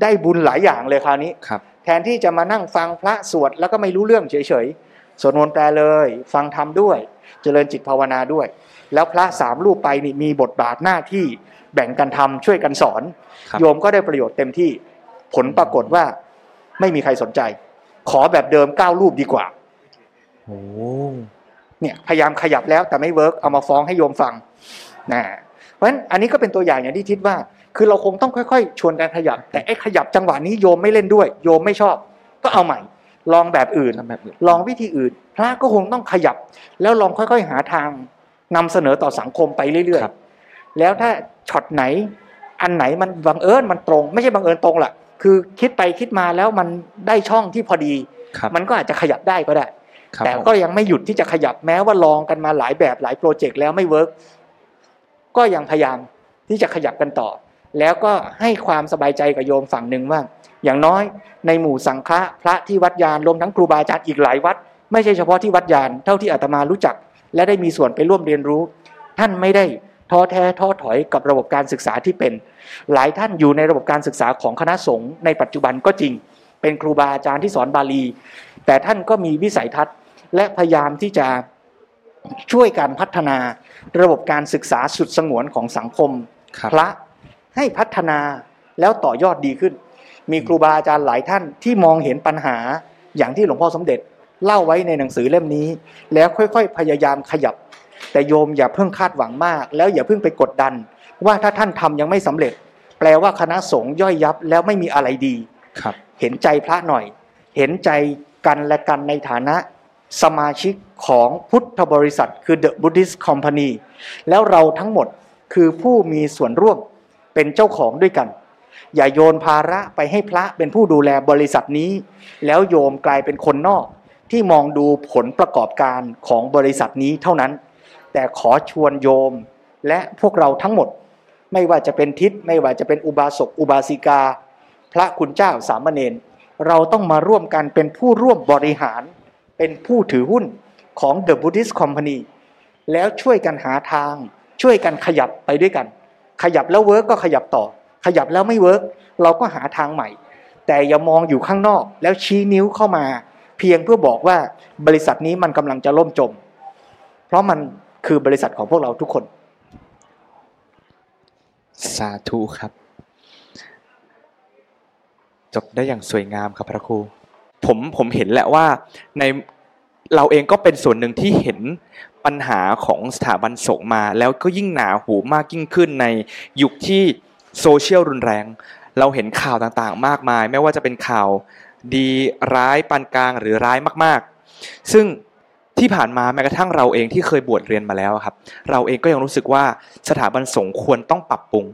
ได้บุญหลายอย่างเลยคราวนี้ครับ แทนที่จะมานั่งฟังพระสวดแล้วก็ไม่รู้เรื่องเฉยๆสวดมนต์แปลเลย ฟังธรรมด้วย เจริญจิตภาวนาด้วย แล้วพระสามรูปไปนี่มีบทบาทหน้าที่แบ่งกันทำช่วยกันสอนครับโยมก็ได้ประโยชน์เต็มที่ ผลปรากฏว่าไม่มีใครสนใจ ขอแบบเดิมเก้ารูปดีกว่า โอ้เนี่ยพยายามขยับแล้วแต่ไม่เวิร์กเอามาฟ้องให้โยมฟังนะราะฉะนั้นอันนี้ก็เป็นตัวอย่างอย่างที่ทิศว่า คือเราคงต้องค่อยๆ ชวนกันขยับ แต่ไอ้ขยับจังหวะนี้โยมไม่เล่นด้วย โยมไม่ชอบ ก็เอาใหม่ ลองแบบอื่นทำแบบอื่นลองวิธีอื่น พระก็คงต้องขยับ แล้วลองค่อยๆหาทางนำเสนอต่อสังคมไปเรื่อยครับๆแล้วถ้าช็อตไหน อันไหนมันบังเอิญมันตรง ไม่ใช่บังเอิญตรงละคือคิดไปคิดมาแล้วมันได้ช่องที่พอดีครับมันก็อาจจะขยับได้ก็ได้ครับ แต่ก็ยังไม่หยุดที่จะขยับแม้ว่าลองกันมาหลายแบบหลาย project แล้วไม่ work ก็ยังพยายามที่จะขยับกันต่อ แล้วก็ให้ความสบายใจกับโยมฝั่งหนึ่งว่าอย่างน้อยในหมู่สังฆะพระที่วัดญาณรวมทั้งครูบาอาจารย์อีกหลายวัด ไม่ใช่เฉพาะที่วัดยานเท่าที่อาตมารู้จัก และได้มีส่วนไปร่วมเรียนรู้ ท่านไม่ได้ท้อแท้ท้อถอยกับระบบการศึกษาที่เป็น หลายท่านอยู่ในระบบการศึกษาของคณะสงฆ์ในปัจจุบันก็จริง เป็นครูบาอาจารย์ที่สอนบาลี แต่ท่านก็มีวิสัยทัศน์ และพยายามที่จะช่วยการพัฒนาระบบการศึกษาสุดสงวนของสังคมครับพระให้พัฒนาแล้วต่อยอดดีขึ้น มีครูบาอาจารย์หลายท่านที่มองเห็นปัญหาอย่างที่หลวงพ่อสมเด็จเล่าไว้ในหนังสือเล่มนี้ แล้วค่อยๆ พยายามขยับ แต่โยมอย่าเพิ่งคาดหวังมาก แล้วอย่าเพิ่งไปกดดัน ว่าถ้าท่านทำยังไม่สำเร็จ แปลว่าคณะสงฆ์ย่อยยับแล้วไม่มีอะไรดีครับ เห็นใจพระหน่อย เห็นใจกันและกันในฐานะ สมาชิกของพุทธบริษัท คือ The Buddhist Company แล้วเราทั้งหมดคือผู้มีส่วนร่วมเป็นเจ้าของด้วยกัน อย่าโยนภาระไปให้พระเป็นผู้ดูแลบริษัทนี้ แล้วโยมกลายเป็นคนนอกที่มองดูผลประกอบการของบริษัทนี้เท่านั้น แต่ขอชวนโยมและพวกเราทั้งหมด ไม่ว่าจะเป็นทิศไม่ว่าจะเป็นอุบาสกอุบาสิกา พระคุณเจ้าสามเณรเราต้องมาร่วมกันเป็นผู้ร่วมบริหาร เป็นผู้ถือหุ้นของ The Buddhist Company แล้วช่วยกันหาทาง ช่วยกันขยับไปด้วยกัน ขยับแล้ว work ก็ขยับต่อ ขยับแล้วไม่ work เราก็หาทางใหม่ แต่อย่ามองอยู่ข้างนอกแล้วชี้นิ้วเข้ามา เพียงเพื่อบอกว่าบริษัทนี้มันกำลังจะล่มจม เพราะมันคือบริษัทของพวกเราทุกคน สาธุครับ จบได้อย่างสวยงามครับพระครูผมผมเห็นแหละว่าใน เราเองก็เป็นส่วนหนึ่งที่เห็นปัญหาของสถาบันสงฆ์มา แล้วก็ยิ่งหนาหูมากยิ่งขึ้นในยุคที่โซเชียลรุนแรง เราเห็นข่าวต่างๆ มากมาย ไม่ว่าจะเป็นข่าวดีร้ายปานกลางหรือร้ายมากๆ ซึ่งที่ผ่านมาแม้กระทั่งเราเองที่เคยบวชเรียนมาแล้วครับ เราเองก็ยังรู้สึกว่าสถาบันสงฆ์ควรต้องปรับปรุง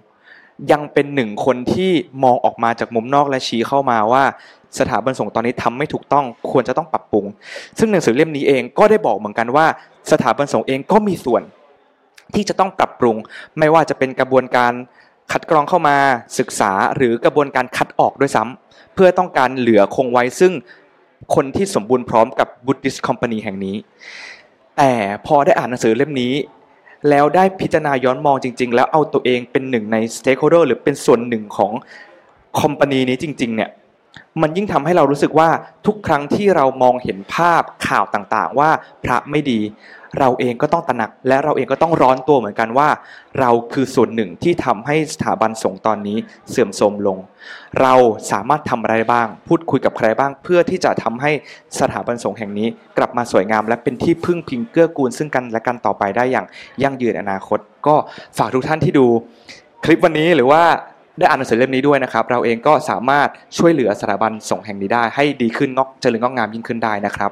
ยังเป็นหนึ่งคนที่มองออกมาจากมุมนอกและชี้เข้ามาว่า สถาบันสงฆ์ตอนนี้ทำไม่ถูกต้องควรจะต้องปรับปรุง ซึ่งหนังสือเล่มนี้เองก็ได้บอกเหมือนกันว่า สถาบันสงฆ์เองก็มีส่วน ที่จะต้องปรับปรุง ไม่ว่าจะเป็นกระบวนการคัดกรองเข้ามาศึกษาหรือกระบวนการคัดออกด้วยซ้ำเพื่อต้องการเหลือคงไว้ซึ่งคนที่สมบูรณ์พร้อมกับ Buddhist Company แห่งนี้ แต่พอได้อ่านหนังสือเล่มนี้ แล้วได้พิจารณาย้อนมองจริง ๆ แล้วเอาตัวเองเป็นหนึ่งใน stakeholder หรือเป็นส่วนหนึ่งของคอมพานีนี้จริง ๆ เนี่ย มันยิ่งทำให้เรารู้สึกว่าทุกครั้งที่เรามองเห็นภาพข่าวต่างๆ ว่าพระไม่ดี เราเองก็ต้องตระหนัก และเราเองก็ต้องร้อนตัวเหมือนกันว่า เราคือส่วนหนึ่งที่ทำให้สถาบันสงฆ์ตอนนี้เสื่อมโทรมลง เราสามารถทำอะไรบ้าง พูดคุยกับใครบ้าง เพื่อที่จะทำให้สถาบันสงฆ์แห่งนี้ กลับมาสวยงาม และเป็นที่พึ่งพิงเกื้อกูลซึ่งกันและกันต่อไปได้อย่างยั่งยืนอนาคต ก็ฝากทุกท่านที่ดูคลิปวันนี้หรือว่า ได้อ่านหนังสือเล่มนี้ด้วยนะครับ เราเองก็สามารถช่วยเหลือสถาบันสงฆ์แห่งนี้ได้ให้ดีขึ้นงอกเจริญงอกงามยิ่งขึ้นได้นะครับ